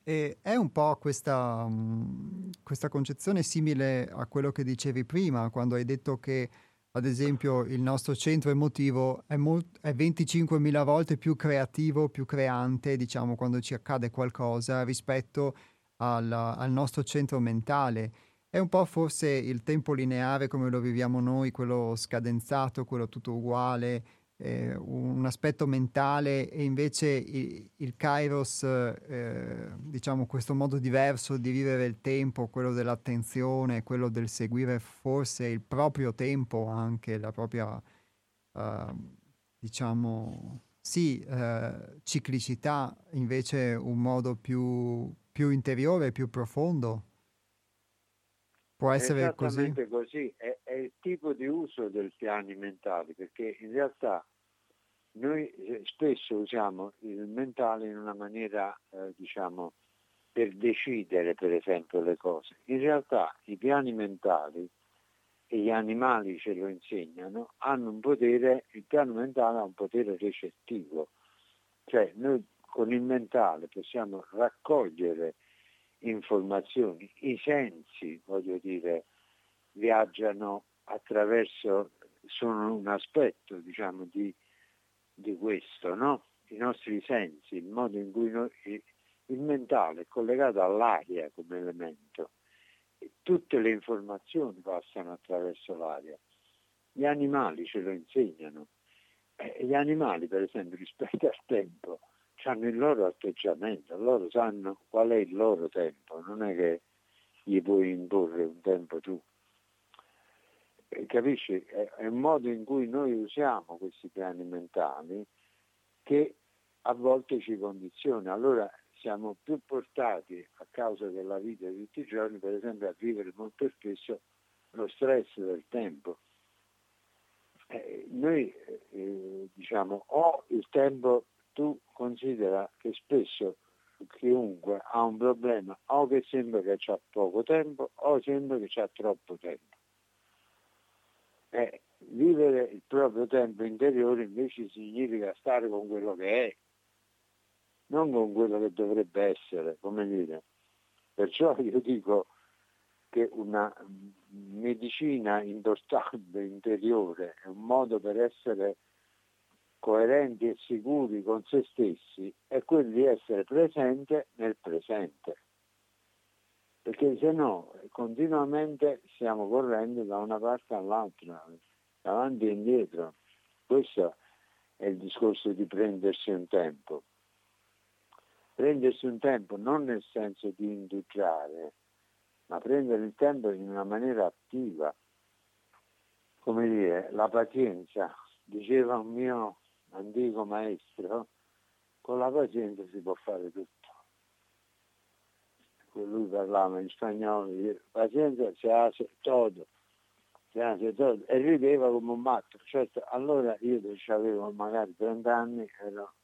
E è un po' questa, um, questa concezione simile a quello che dicevi prima, quando hai detto che, ad esempio, il nostro centro emotivo è, molt- è 25.000 volte più creativo, più creante, diciamo, quando ci accade qualcosa rispetto al, al nostro centro mentale. È un po' forse il tempo lineare come lo viviamo noi, quello scadenzato, quello tutto uguale, eh, un aspetto mentale e invece il, il Kairos, eh, diciamo questo modo diverso di vivere il tempo, quello dell'attenzione, quello del seguire forse il proprio tempo, anche la propria, eh, diciamo, sì, eh, ciclicità, invece un modo più, più interiore, più profondo. Può essere così? così, è, è, il tipo di uso dei piani mentali, perché in realtà noi eh, spesso usiamo il mentale in una maniera, eh, diciamo, per decidere per esempio le cose. In realtà i piani mentali, e gli animali ce lo insegnano, hanno un potere, il piano mentale ha un potere recettivo, cioè noi con il mentale possiamo raccogliere informazioni, i sensi, voglio dire, viaggiano attraverso, sono un aspetto diciamo, di, di questo, no? i nostri sensi, il modo in cui noi, il mentale è collegato all'aria come elemento. E tutte le informazioni passano attraverso l'aria. Gli animali ce lo insegnano. E gli animali, per esempio, rispetto al tempo, hanno il loro atteggiamento, loro sanno qual è il loro tempo, non è che gli puoi imporre un tempo tu. capisci? È, il modo in cui noi usiamo questi piani mentali che a volte ci condiziona. Allora siamo più portati a causa della vita di tutti i giorni, per esempio, a vivere molto spesso lo stress del tempo. Eh, noi eh, diciamo o il tempo tu considera che spesso chiunque ha un problema o che sembra che ha poco tempo o sembra che ha troppo tempo. Eh, vivere il proprio tempo interiore invece significa stare con quello che è, non con quello che dovrebbe essere, come dire. Perciò io dico che una medicina importante interiore è un modo per essere coerenti e sicuri con se stessi è quello di essere presente nel presente. Perché se no continuamente stiamo correndo da una parte all'altra, davanti e indietro. Questo è il discorso di prendersi un tempo. Prendersi un tempo non nel senso di indugiare, ma prendere il tempo in una maniera attiva. Come dire, la pazienza, diceva un mio antico maestro, con la pazienza si può fare tutto. Lui parlava in spagnolo, pazienza se hace todo, se hace todo, e rideva come un matto. Certo, allora io avevo magari 30 anni ero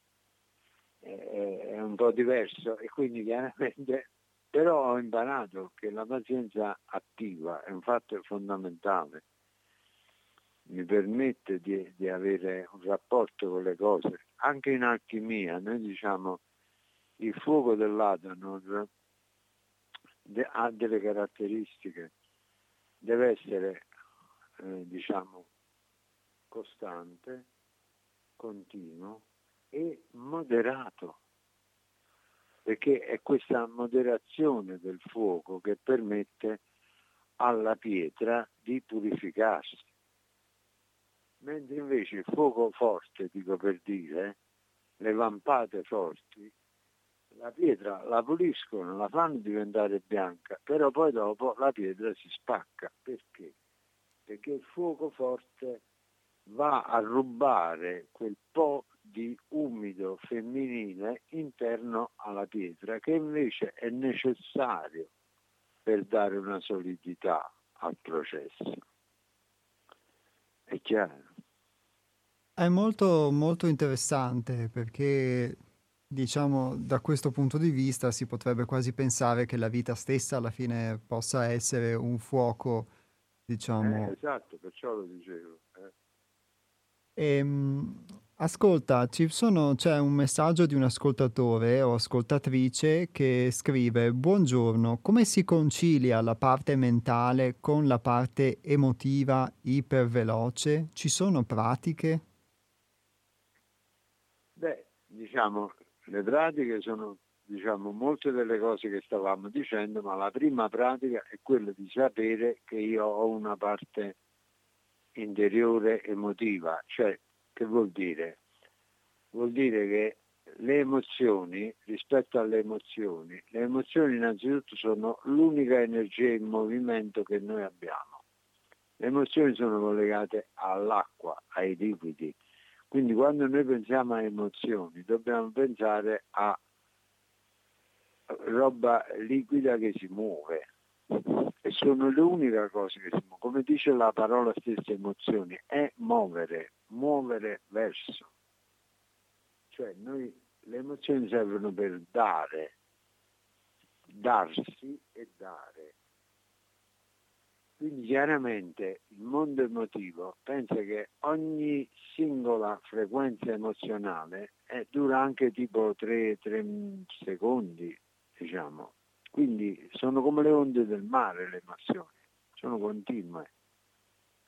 è un po' diverso e quindi chiaramente però ho imparato che la pazienza attiva è un fatto fondamentale mi permette di, di, avere un rapporto con le cose. Anche in alchimia noi diciamo il fuoco dell'Adanor de, ha delle caratteristiche, deve essere eh, diciamo costante, continuo e moderato, perché è questa moderazione del fuoco che permette alla pietra di purificarsi mentre invece il fuoco forte, dico per dire, le lampate forti, la pietra la puliscono, la fanno diventare bianca, però poi dopo la pietra si spacca. Perché? Perché il fuoco forte va a rubare quel po' di umido femminile interno alla pietra, che invece è necessario per dare una solidità al processo. È chiaro? È molto, molto interessante perché, diciamo, da questo punto di vista si potrebbe quasi pensare che la vita stessa alla fine possa essere un fuoco, diciamo... Eh, esatto, perciò lo dicevo. Eh. Ehm, ascolta, ci sono, c'è un messaggio di un ascoltatore o ascoltatrice che scrive Buongiorno, come si concilia la parte mentale con la parte emotiva iperveloce? Ci sono pratiche? Diciamo, le pratiche sono diciamo, molte delle cose che stavamo dicendo, ma la prima pratica è quella di sapere che io ho una parte interiore emotiva, cioè che vuol dire? Vuol dire che le emozioni, rispetto alle emozioni, le emozioni innanzitutto sono l'unica energia in movimento che noi abbiamo. Le emozioni sono collegate all'acqua, ai liquidi, quindi quando noi pensiamo a emozioni dobbiamo pensare a roba liquida che si muove e sono le uniche cose che si muovono. Come dice la parola stessa emozioni, è muovere, muovere verso. Cioè noi, le emozioni servono per dare, darsi e dare. Quindi chiaramente il mondo emotivo pensa che ogni singola frequenza emozionale eh, dura anche tipo 3, 3 secondi, diciamo. Quindi sono come le onde del mare le emozioni, sono continue.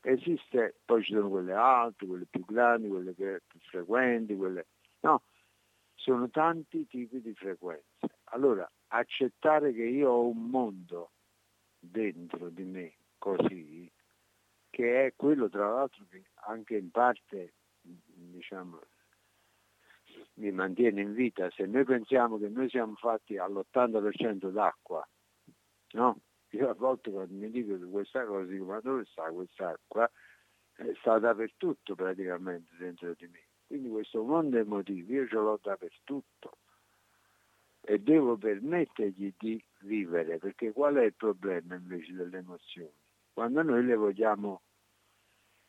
Esiste, poi ci sono quelle alte, quelle più grandi, quelle più frequenti, quelle... No, sono tanti tipi di frequenze. Allora, accettare che io ho un mondo dentro di me così, che è quello tra l'altro che anche in parte diciamo, mi mantiene in vita. Se noi pensiamo che noi siamo fatti all'80% d'acqua, no? Io a volte quando mi dico di questa cosa dico ma dove sta quest'acqua? È sta dappertutto praticamente dentro di me. Quindi questo mondo emotivo io ce l'ho dappertutto e devo permettergli di vivere, perché qual è il problema invece delle emozioni? Quando noi le vogliamo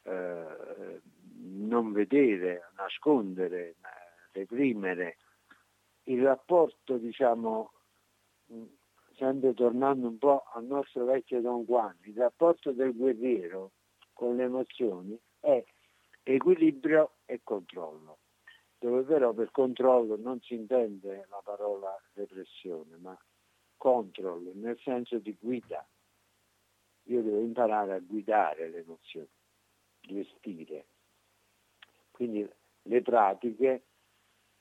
eh, non vedere, nascondere, reprimere, il rapporto, diciamo, sempre tornando un po' al nostro vecchio Don Juan, il rapporto del guerriero con le emozioni è equilibrio e controllo, dove però per controllo non si intende la parola repressione, ma controllo, nel senso di guida. Io devo imparare a guidare le emozioni, gestire. Quindi le pratiche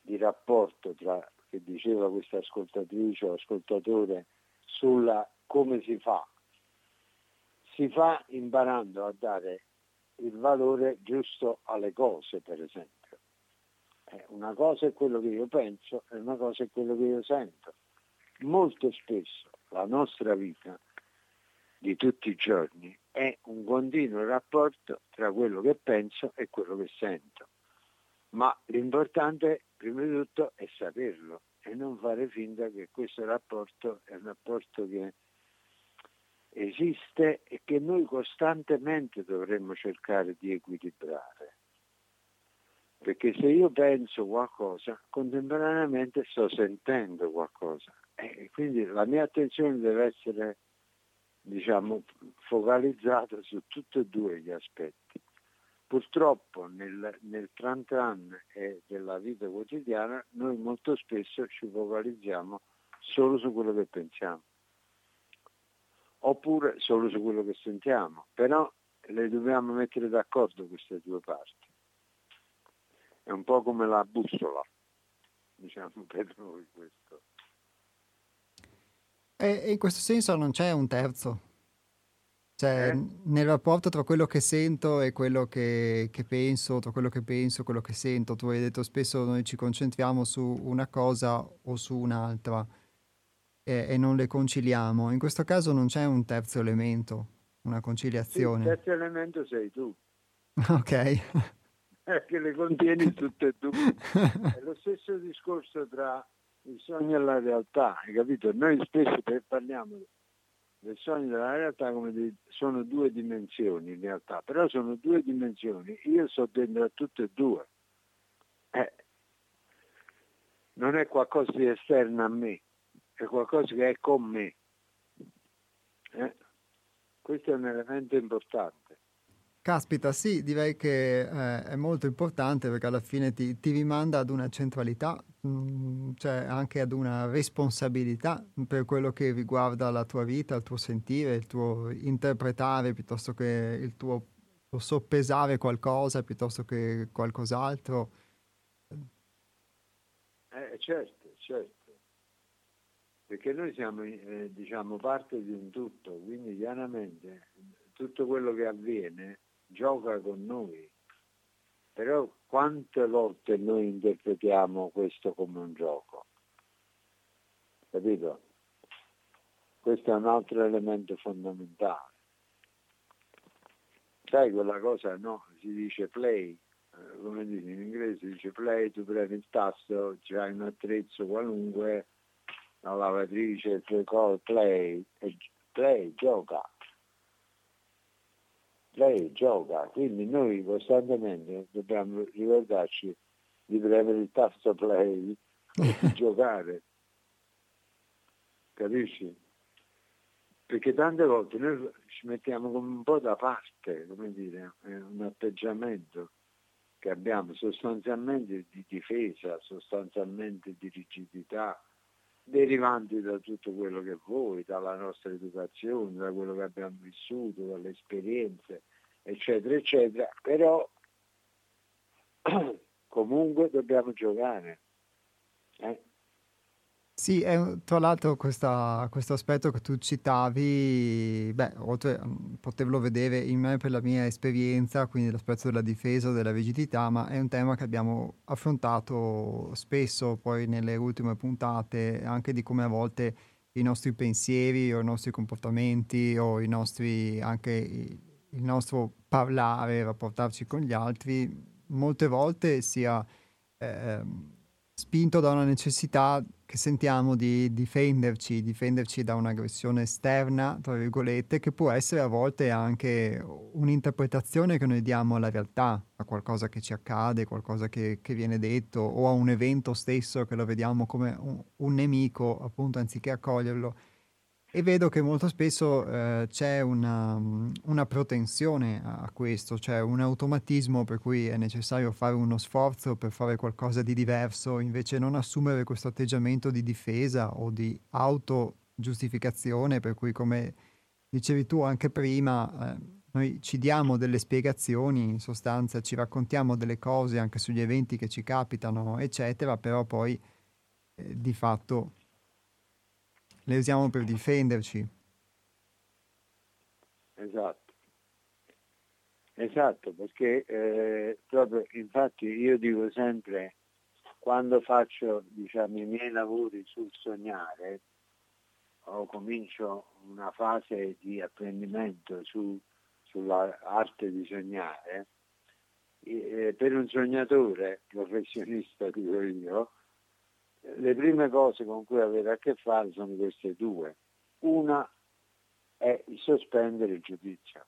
di rapporto tra, che diceva questa ascoltatrice o ascoltatore, sulla come si fa. Si fa imparando a dare il valore giusto alle cose, per esempio. Eh, una cosa è quello che io penso e una cosa è quello che io sento. Molto spesso la nostra vita di tutti i giorni è un continuo rapporto tra quello che penso e quello che sento. Ma l'importante, prima di tutto, è saperlo e non fare finta che questo rapporto è un rapporto che esiste e che noi costantemente dovremmo cercare di equilibrare. Perché se io penso qualcosa, contemporaneamente sto sentendo qualcosa. E quindi la mia attenzione deve essere diciamo, focalizzata su tutti e due gli aspetti. Purtroppo nel, nel anni della vita quotidiana noi molto spesso ci focalizziamo solo su quello che pensiamo oppure solo su quello che sentiamo, però le dobbiamo mettere d'accordo queste due parti. È un po' come la bussola, diciamo per noi questo. E in questo senso non c'è un terzo, cioè, eh? nel rapporto tra quello che sento e quello che, che, penso, tra quello che penso e quello che sento, tu hai detto spesso noi ci concentriamo su una cosa o su un'altra e, e non le conciliamo. In questo caso non c'è un terzo elemento, una conciliazione. Il terzo elemento sei tu. ok. che le contieni tutte e due. È lo stesso discorso tra il sogno e la realtà, hai capito? Noi spesso parliamo del sogno della realtà come di, sono due dimensioni in realtà, però sono due dimensioni, io sto dentro a tutte e due. Eh, non è qualcosa di esterno a me, è qualcosa che è con me. Eh? Questo è un elemento importante. Caspita, sì, direi che eh, è molto importante perché alla fine ti, ti rimanda ad una centralità, mh, mm, cioè anche ad una responsabilità per quello che riguarda la tua vita, il tuo sentire, il tuo interpretare piuttosto che il tuo, soppesare qualcosa piuttosto che qualcos'altro. Eh, certo, certo, perché noi siamo eh, diciamo parte di un tutto, quindi chiaramente tutto quello che avviene gioca con noi. Però quante volte noi interpretiamo questo come un gioco? Capito? Questo è un altro elemento fondamentale. Sai quella cosa, no? Si dice play, eh, come dice in inglese, si dice play, tu prendi il tasto, c'hai un attrezzo qualunque, la lavatrice, play, e play, gioca lei gioca, quindi noi costantemente dobbiamo ricordarci di premere il tasto play e di giocare. Capisci? Perché tante volte noi ci mettiamo come un po' da parte, come dire, un atteggiamento che abbiamo sostanzialmente di difesa, sostanzialmente di rigidità, derivanti da tutto quello che vuoi, dalla nostra educazione, da quello che abbiamo vissuto, dalle esperienze, eccetera, eccetera, però comunque dobbiamo giocare. Eh? Sì, è, tra l'altro questa, questo aspetto che tu citavi, beh, oltre a poterlo vedere in me per la mia esperienza, quindi l'aspetto della difesa, della rigidità, ma è un tema che abbiamo affrontato spesso poi nelle ultime puntate, anche di come a volte i nostri pensieri o i nostri comportamenti o i nostri, anche il nostro parlare, rapportarci con gli altri, molte volte sia eh, spinto da una necessità che sentiamo di difenderci, difenderci da un'aggressione esterna, tra virgolette, che può essere a volte anche un'interpretazione che noi diamo alla realtà, a qualcosa che ci accade, qualcosa che, che viene detto o a un evento stesso che lo vediamo come un, un nemico, appunto, anziché accoglierlo e vedo che molto spesso eh, c'è una, una, protensione a questo, cioè un automatismo per cui è necessario fare uno sforzo per fare qualcosa di diverso, invece non assumere questo atteggiamento di difesa o di autogiustificazione, per cui come dicevi tu anche prima, eh, noi ci diamo delle spiegazioni, in sostanza ci raccontiamo delle cose anche sugli eventi che ci capitano, eccetera, però poi eh, di fatto le usiamo per difenderci. Esatto. Esatto, perché eh, proprio infatti io dico sempre quando faccio diciamo, i miei lavori sul sognare o comincio una fase di apprendimento su, sull'arte di sognare, eh, per un sognatore professionista, dico io, le prime cose con cui avere a che fare sono queste due. Una è il sospendere il giudizio,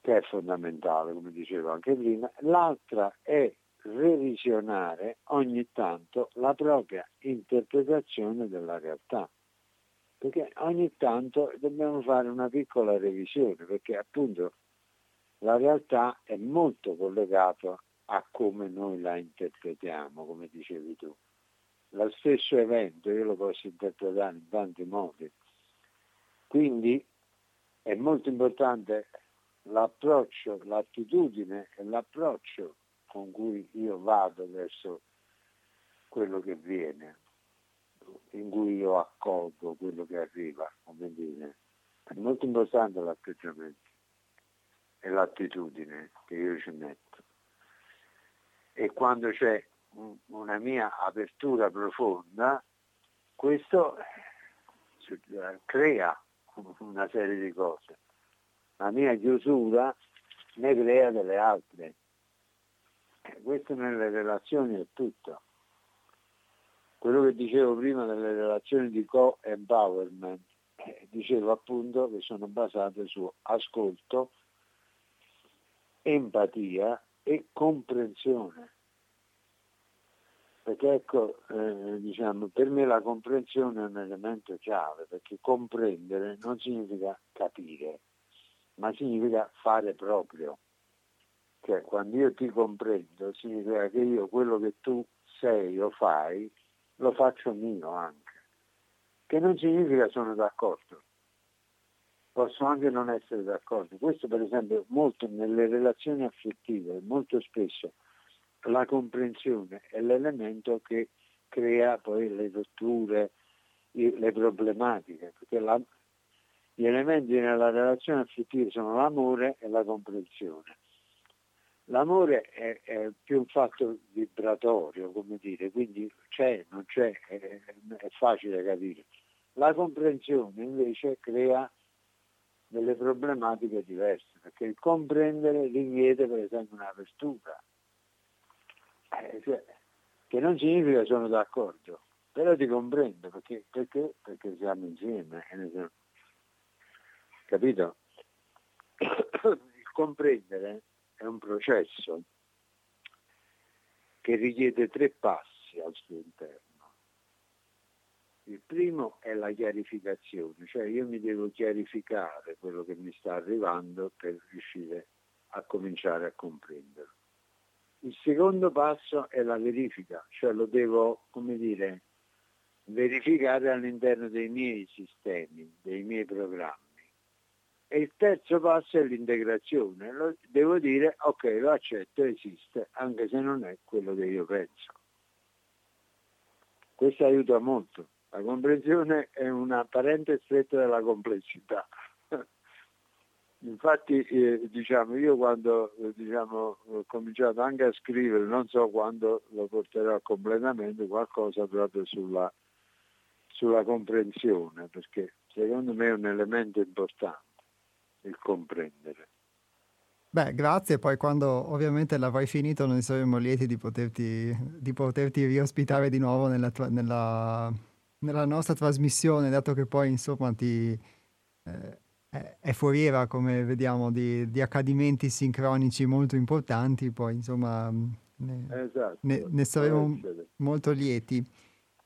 che è fondamentale, come dicevo anche prima. L'altra è revisionare ogni tanto la propria interpretazione della realtà. Perché ogni tanto dobbiamo fare una piccola revisione, perché appunto la realtà è molto collegata a come noi la interpretiamo, come dicevi tu. Lo stesso evento io lo posso interpretare in tanti modi. Quindi è molto importante l'approccio, l'attitudine e l'approccio con cui io vado verso quello che viene, in cui io accolgo quello che arriva, come dire. È molto importante l'atteggiamento e l'attitudine che io ci metto e quando c'è una mia apertura profonda, questo eh, crea una serie di cose. La mia chiusura ne crea delle altre. Questo nelle relazioni è tutto. Quello che dicevo prima delle relazioni di co-empowerment, eh, dicevo appunto che sono basate su ascolto, empatia e comprensione. Perché ecco, eh, diciamo, per me la comprensione è un elemento chiave, perché comprendere non significa capire, ma significa fare proprio. Cioè, quando io ti comprendo, significa che io quello che tu sei o fai, lo faccio mio anche. Che non significa sono d'accordo posso anche non essere d'accordo. Questo per esempio molto nelle relazioni affettive, molto spesso la comprensione è l'elemento che crea poi le rotture, le problematiche, perché la, gli elementi nella relazione affettiva sono l'amore e la comprensione. L'amore è, è, più un fatto vibratorio, come dire, quindi c'è, non c'è, è, è facile capire. La comprensione invece crea delle problematiche diverse, perché il comprendere richiede per esempio un'apertura, eh, cioè, che non significa sono d'accordo, però ti comprendo perché, perché? perché siamo insieme. Eh, capito? Il comprendere è un processo che richiede tre passi al suo interno. Il primo è la chiarificazione, cioè io mi devo chiarificare quello che mi sta arrivando per riuscire a cominciare a comprenderlo. Il secondo passo è la verifica, cioè lo devo, come dire, verificare all'interno dei miei sistemi, dei miei programmi. E il terzo passo è l'integrazione, lo, devo dire ok, lo accetto, esiste, anche se non è quello che io penso. Questo aiuta molto. La comprensione è una parente stretta della complessità. Infatti, eh, diciamo, io quando eh, diciamo, ho cominciato anche a scrivere, non so quando lo porterò a completamento, qualcosa proprio sulla, sulla comprensione, perché secondo me è un elemento importante il comprendere. Beh, grazie, poi quando ovviamente l'avrai finito noi saremo lieti di poterti, di poterti riospitare di nuovo nella, nella, nella, nostra trasmissione, dato che poi insomma ti, eh, è, foriera, come vediamo, di, di, accadimenti sincronici molto importanti, poi insomma ne, esatto, ne, ne saremo molto lieti.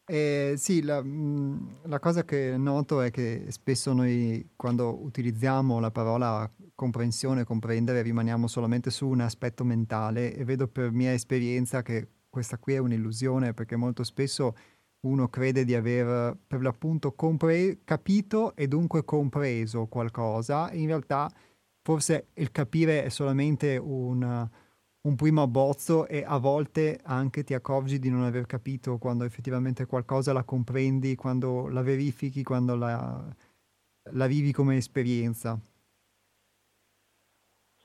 Eh, sì, la, mh, la, cosa che noto è che spesso noi quando utilizziamo la parola comprensione, comprendere, rimaniamo solamente su un aspetto mentale e vedo per mia esperienza che questa qui è un'illusione perché molto spesso uno crede di aver per l'appunto compre- capito e dunque compreso qualcosa, in realtà forse il capire è solamente un un primo abbozzo e a volte anche ti accorgi di non aver capito quando effettivamente qualcosa la comprendi, quando la verifichi, quando la, la vivi come esperienza.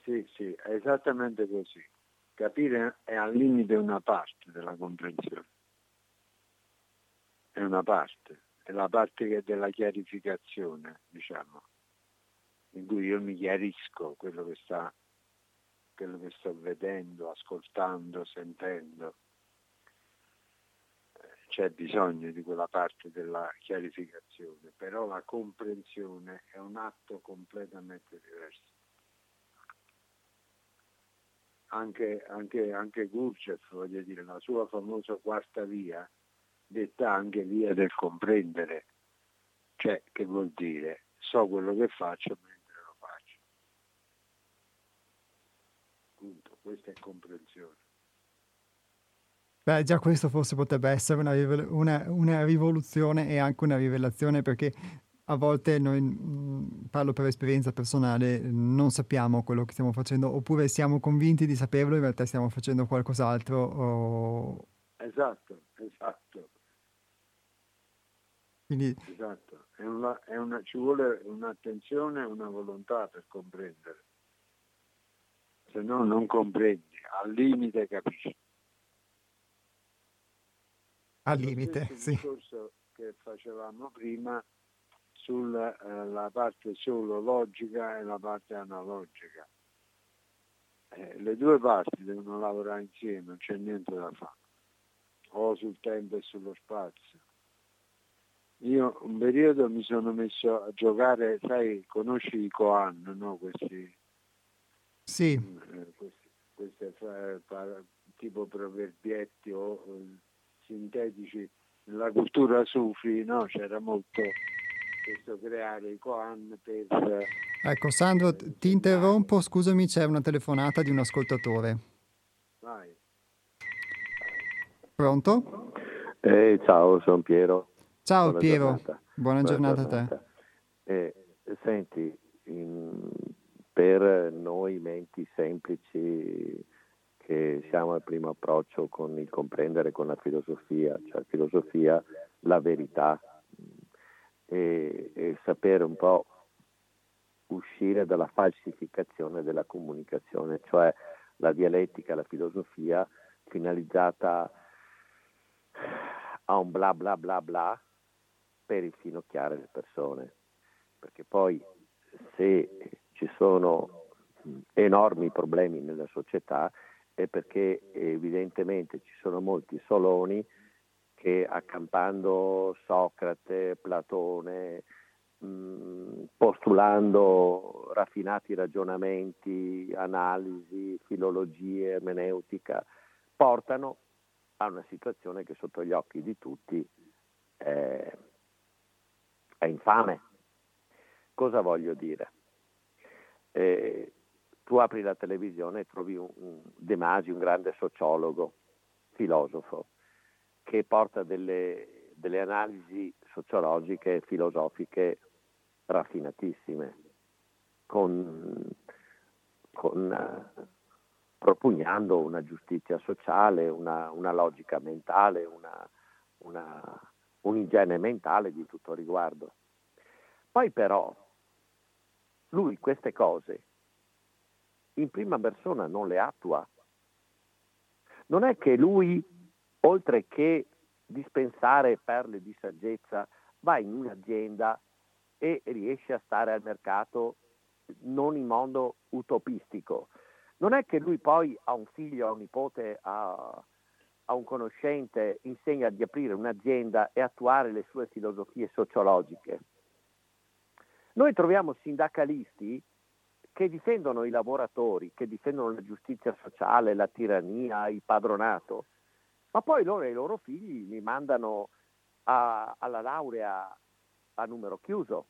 Sì, sì, è esattamente così. Capire è al limite una parte della comprensione. È una parte, è la parte che è della chiarificazione, diciamo, in cui io mi chiarisco quello che sta quello che sto vedendo, ascoltando, sentendo. C'è bisogno di quella parte della chiarificazione, però la comprensione è un atto completamente diverso. Anche, anche, anche Gurdjieff, voglio dire, la sua famosa quarta via, detta anche via del comprendere, cioè che vuol dire so quello che faccio appunto, questa è comprensione. Beh, già questo forse potrebbe essere una, una, una rivoluzione e anche una rivelazione perché a volte noi, mm, parlo per esperienza personale, non sappiamo quello che stiamo facendo oppure siamo convinti di saperlo, in realtà stiamo facendo qualcos'altro. O... Esatto, esatto. Quindi... Esatto, è una, è una, ci vuole un'attenzione e una volontà per comprendere se no non comprendi, al limite capisci. Al limite, sì. Il discorso che facevamo prima sulla eh, parte solo logica e la parte analogica. Eh, le due parti devono lavorare insieme, non c'è niente da fare, o sul tempo e sullo spazio. Io un periodo mi sono messo a giocare, sai, conosci i Koan, no? Questi sì. Eh, questi, questi tipo proverbietti o sintetici nella cultura sufi, no? c'era molto questo creare i koan per... Ecco Sandro, ti interrompo, scusami, c'è una telefonata di un ascoltatore. Vai. Pronto? Eh, ciao, sono Piero. Ciao Buona Piero, giornata. Buona, Buona giornata, giornata, a te. Eh, senti, in, per noi menti semplici che siamo al primo approccio con il comprendere con la filosofia, cioè filosofia, la verità e, e sapere un po' uscire dalla falsificazione della comunicazione, cioè la dialettica, la filosofia finalizzata a un bla bla bla bla per infinocchiare le persone, perché poi se ci sono enormi problemi nella società è perché evidentemente ci sono molti soloni che accampando Socrate, Platone, postulando raffinati ragionamenti, analisi, filologie, ermeneutica, portano a una situazione che sotto gli occhi di tutti è, è infame. Cosa voglio dire? eh, tu apri la televisione e trovi un, un De Masi, un grande sociologo, filosofo, che porta delle, delle analisi sociologiche e filosofiche raffinatissime, con, con, uh, propugnando una giustizia sociale, una, una logica mentale, una, una, un'igiene mentale di tutto riguardo. Poi però lui queste cose in prima persona non le attua. Non è che lui, oltre che dispensare perle di saggezza va in un'azienda e riesce a stare al mercato non in modo utopistico. Non è che lui poi a un figlio, a un nipote, a, a un conoscente insegna di aprire un'azienda e attuare le sue filosofie sociologiche. Noi troviamo sindacalisti che difendono i lavoratori, che difendono la giustizia sociale, la tirannia, il padronato, ma poi loro e i loro figli li mandano a, alla laurea a numero chiuso.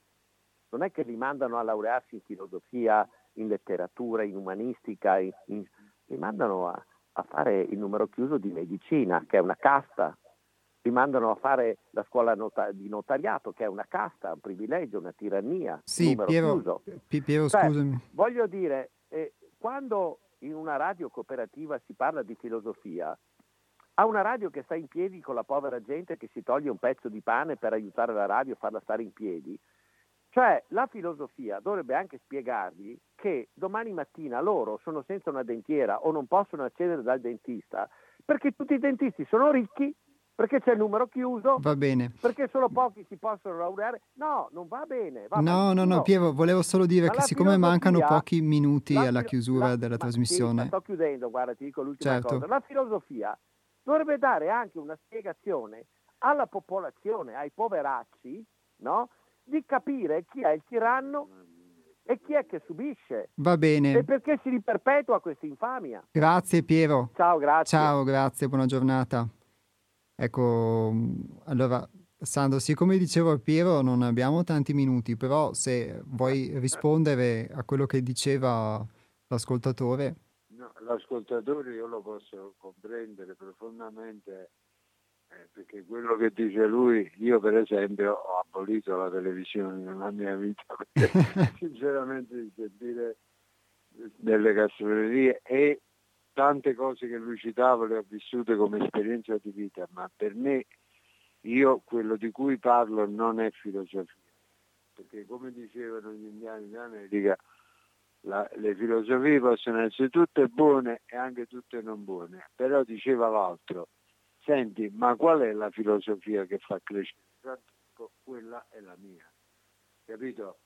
Non è che li mandano a laurearsi in filosofia, in letteratura, in umanistica, in, in, li mandano a, a fare il numero chiuso di medicina, che è una casta, li mandano a fare la scuola nota- di notariato, che è una casta, un privilegio, una tirannia. Sì, Piero, Piero cioè, scusami. Voglio dire, eh, quando in una radio cooperativa si parla di filosofia, a una radio che sta in piedi con la povera gente che si toglie un pezzo di pane per aiutare la radio a farla stare in piedi, cioè la filosofia dovrebbe anche spiegargli che domani mattina loro sono senza una dentiera o non possono accedere dal dentista perché tutti i dentisti sono ricchi, perché c'è il numero chiuso, va bene. perché solo pochi si possono laureare. No, non va bene. Va no, no, no, Piero, volevo solo dire Ma che siccome mancano pochi minuti alla filo- chiusura la, della trasmissione. Sì, sto chiudendo, guarda, ti dico l'ultima certo. cosa. La filosofia dovrebbe dare anche una spiegazione alla popolazione, ai poveracci, no? Di capire chi è il tiranno e chi è che subisce. Va bene. E perché si riperpetua questa infamia. Grazie Piero. Ciao, grazie. Ciao, grazie, buona giornata. Ecco, allora Sandro, sì, come dicevo a Piero, non abbiamo tanti minuti, però se vuoi rispondere a quello che diceva l'ascoltatore. No, l'ascoltatore io lo posso comprendere profondamente eh, perché quello che dice lui, io per esempio ho abolito la televisione nella mia vita perché sinceramente di sentire delle castronerie e tante cose che lui citava le ho vissute come esperienza di vita, ma per me io quello di cui parlo non è filosofia, perché come dicevano gli indiani d'America, la, le filosofie possono essere tutte buone e anche tutte non buone, però diceva l'altro, senti, ma qual è la filosofia che fa crescere? Quella è la mia, capito?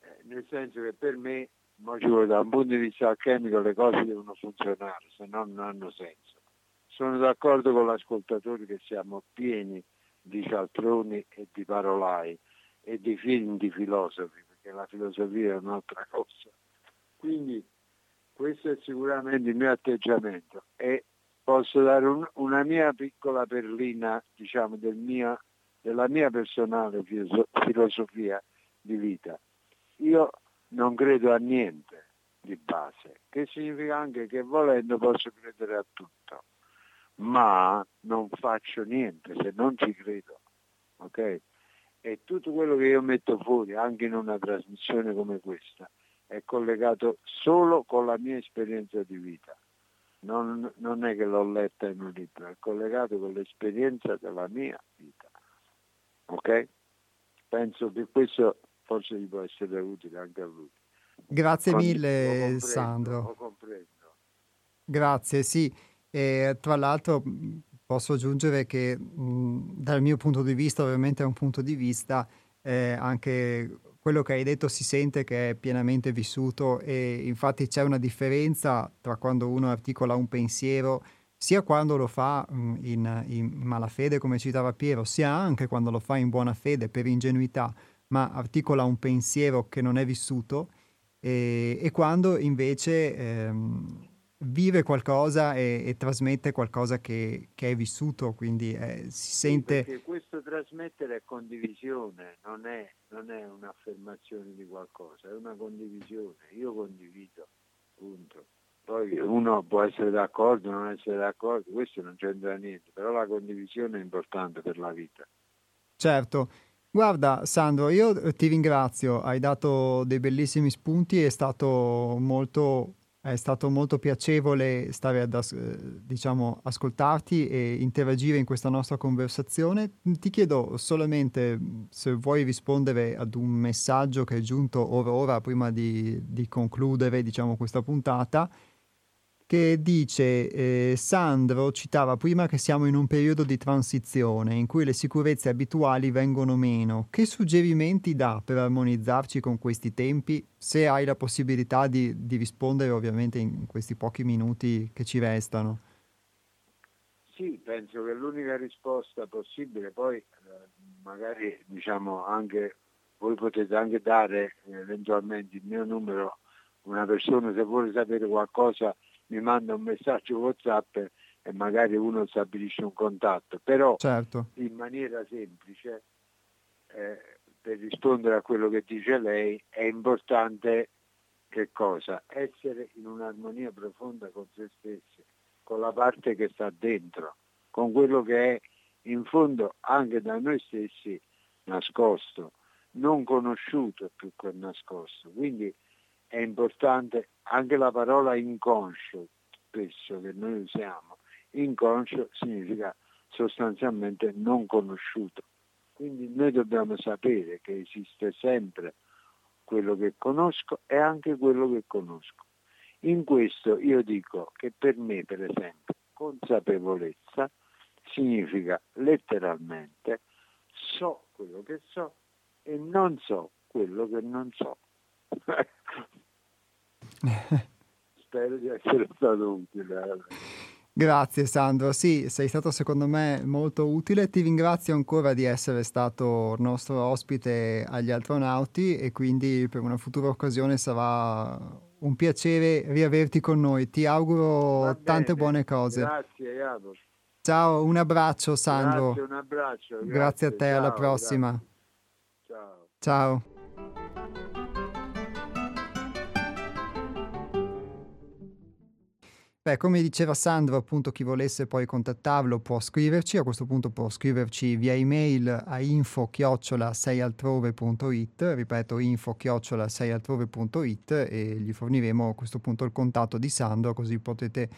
Eh, nel senso che per me, da un punto di vista alchemico, le cose devono funzionare, se no non hanno senso. Sono d'accordo con l'ascoltatore che siamo pieni di cialtroni e di parolai e di film di filosofi, perché la filosofia è un'altra cosa. Quindi questo è sicuramente il mio atteggiamento e posso dare un, una mia piccola perlina, diciamo, del mia, della mia personale filosofia di vita. Io non credo a niente di base, che significa anche che volendo posso credere a tutto, ma non faccio niente se non ci credo. ok? E tutto quello che io metto fuori, anche in una trasmissione come questa, è collegato solo con la mia esperienza di vita non, non, è che l'ho letta in un libro, è collegato con l'esperienza della mia vita. Ok? Penso che questo forse gli può essere utile anche a lui. Grazie Con, mille lo Sandro. Lo comprendo. Grazie, sì. E, tra l'altro posso aggiungere che mh, dal mio punto di vista, ovviamente è un punto di vista, eh, anche quello che hai detto si sente che è pienamente vissuto e infatti c'è una differenza tra quando uno articola un pensiero sia quando lo fa mm, in, in malafede come citava Piero, sia anche quando lo fa in buona fede per ingenuità, ma articola un pensiero che non è vissuto e, e quando invece ehm, vive qualcosa e, e trasmette qualcosa che, che, è vissuto, quindi eh, si sente... Sì, questo trasmettere è condivisione, non è, non è un'affermazione di qualcosa, è una condivisione, io condivido, punto. Poi uno può essere d'accordo, non essere d'accordo, questo non c'entra niente, però la condivisione è importante per la vita. Certo. Guarda Sandro, io ti ringrazio, hai dato dei bellissimi spunti, è stato molto è stato molto piacevole stare ad as- diciamo, ascoltarti e interagire in questa nostra conversazione. Ti chiedo solamente se vuoi rispondere ad un messaggio che è giunto ora ora prima di, di concludere diciamo, questa puntata che dice eh, Sandro citava prima che siamo in un periodo di transizione in cui le sicurezze abituali vengono meno. Che suggerimenti dà per armonizzarci con questi tempi? Se hai la possibilità di, di rispondere ovviamente in questi pochi minuti che ci restano. Sì, penso che l'unica risposta possibile, poi eh, magari diciamo anche voi potete anche dare eventualmente il mio numero una persona se vuole sapere qualcosa mi manda un messaggio WhatsApp e magari uno stabilisce un contatto, però certo. in maniera semplice, eh, per rispondere a quello che dice lei, è importante che cosa? Essere in un'armonia profonda con se stessi, con la parte che sta dentro, con quello che è in fondo anche da noi stessi nascosto, non conosciuto più che nascosto. Quindi è importante anche la parola inconscio, spesso che noi usiamo. Inconscio significa sostanzialmente non conosciuto. Quindi noi dobbiamo sapere che esiste sempre quello che conosco e anche quello che conosco. In questo io dico che per me, per esempio, consapevolezza significa letteralmente so quello che so e non so quello che non so. Spero di essere stato utile. Grazie Sandro, sì, sei stato secondo me molto utile, ti ringrazio ancora di essere stato nostro ospite agli astronauti e quindi per una futura occasione sarà un piacere riaverti con noi, ti auguro tante buone cose. Grazie Iago. Ciao, un abbraccio Sandro. Grazie, un abbraccio. Grazie, grazie a te, ciao, alla prossima. Grazie. Ciao. Ciao. Beh, come diceva Sandro, appunto chi volesse poi contattarlo può scriverci, a questo punto può scriverci via email a info-seialtrove.it, ripeto info-seialtrove.it e gli forniremo a questo punto il contatto di Sandro così potete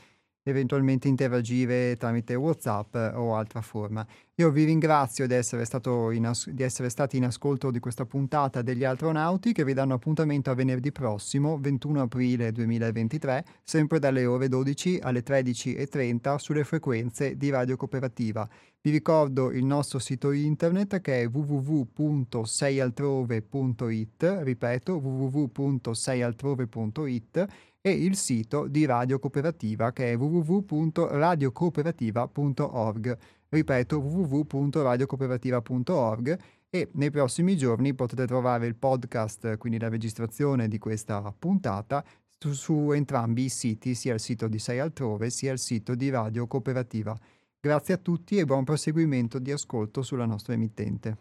eventualmente interagire tramite WhatsApp o altra forma. Io vi ringrazio di essere, as- di essere, stati in ascolto di questa puntata degli astronauti che vi danno appuntamento a venerdì prossimo, 21 aprile 2023, sempre dalle ore 12 alle 13.30 sulle frequenze di Radio Cooperativa. Vi ricordo il nostro sito internet che è www.seialtrove.it, ripeto www.seialtrove.it e il sito di Radio Cooperativa che è www.radiocooperativa.org. Ripeto www.radiocooperativa.org e nei prossimi giorni potete trovare il podcast, quindi la registrazione di questa puntata su, su entrambi i siti, sia il sito di Sei Altrove sia il sito di Radio Cooperativa. Grazie a tutti e buon proseguimento di ascolto sulla nostra emittente.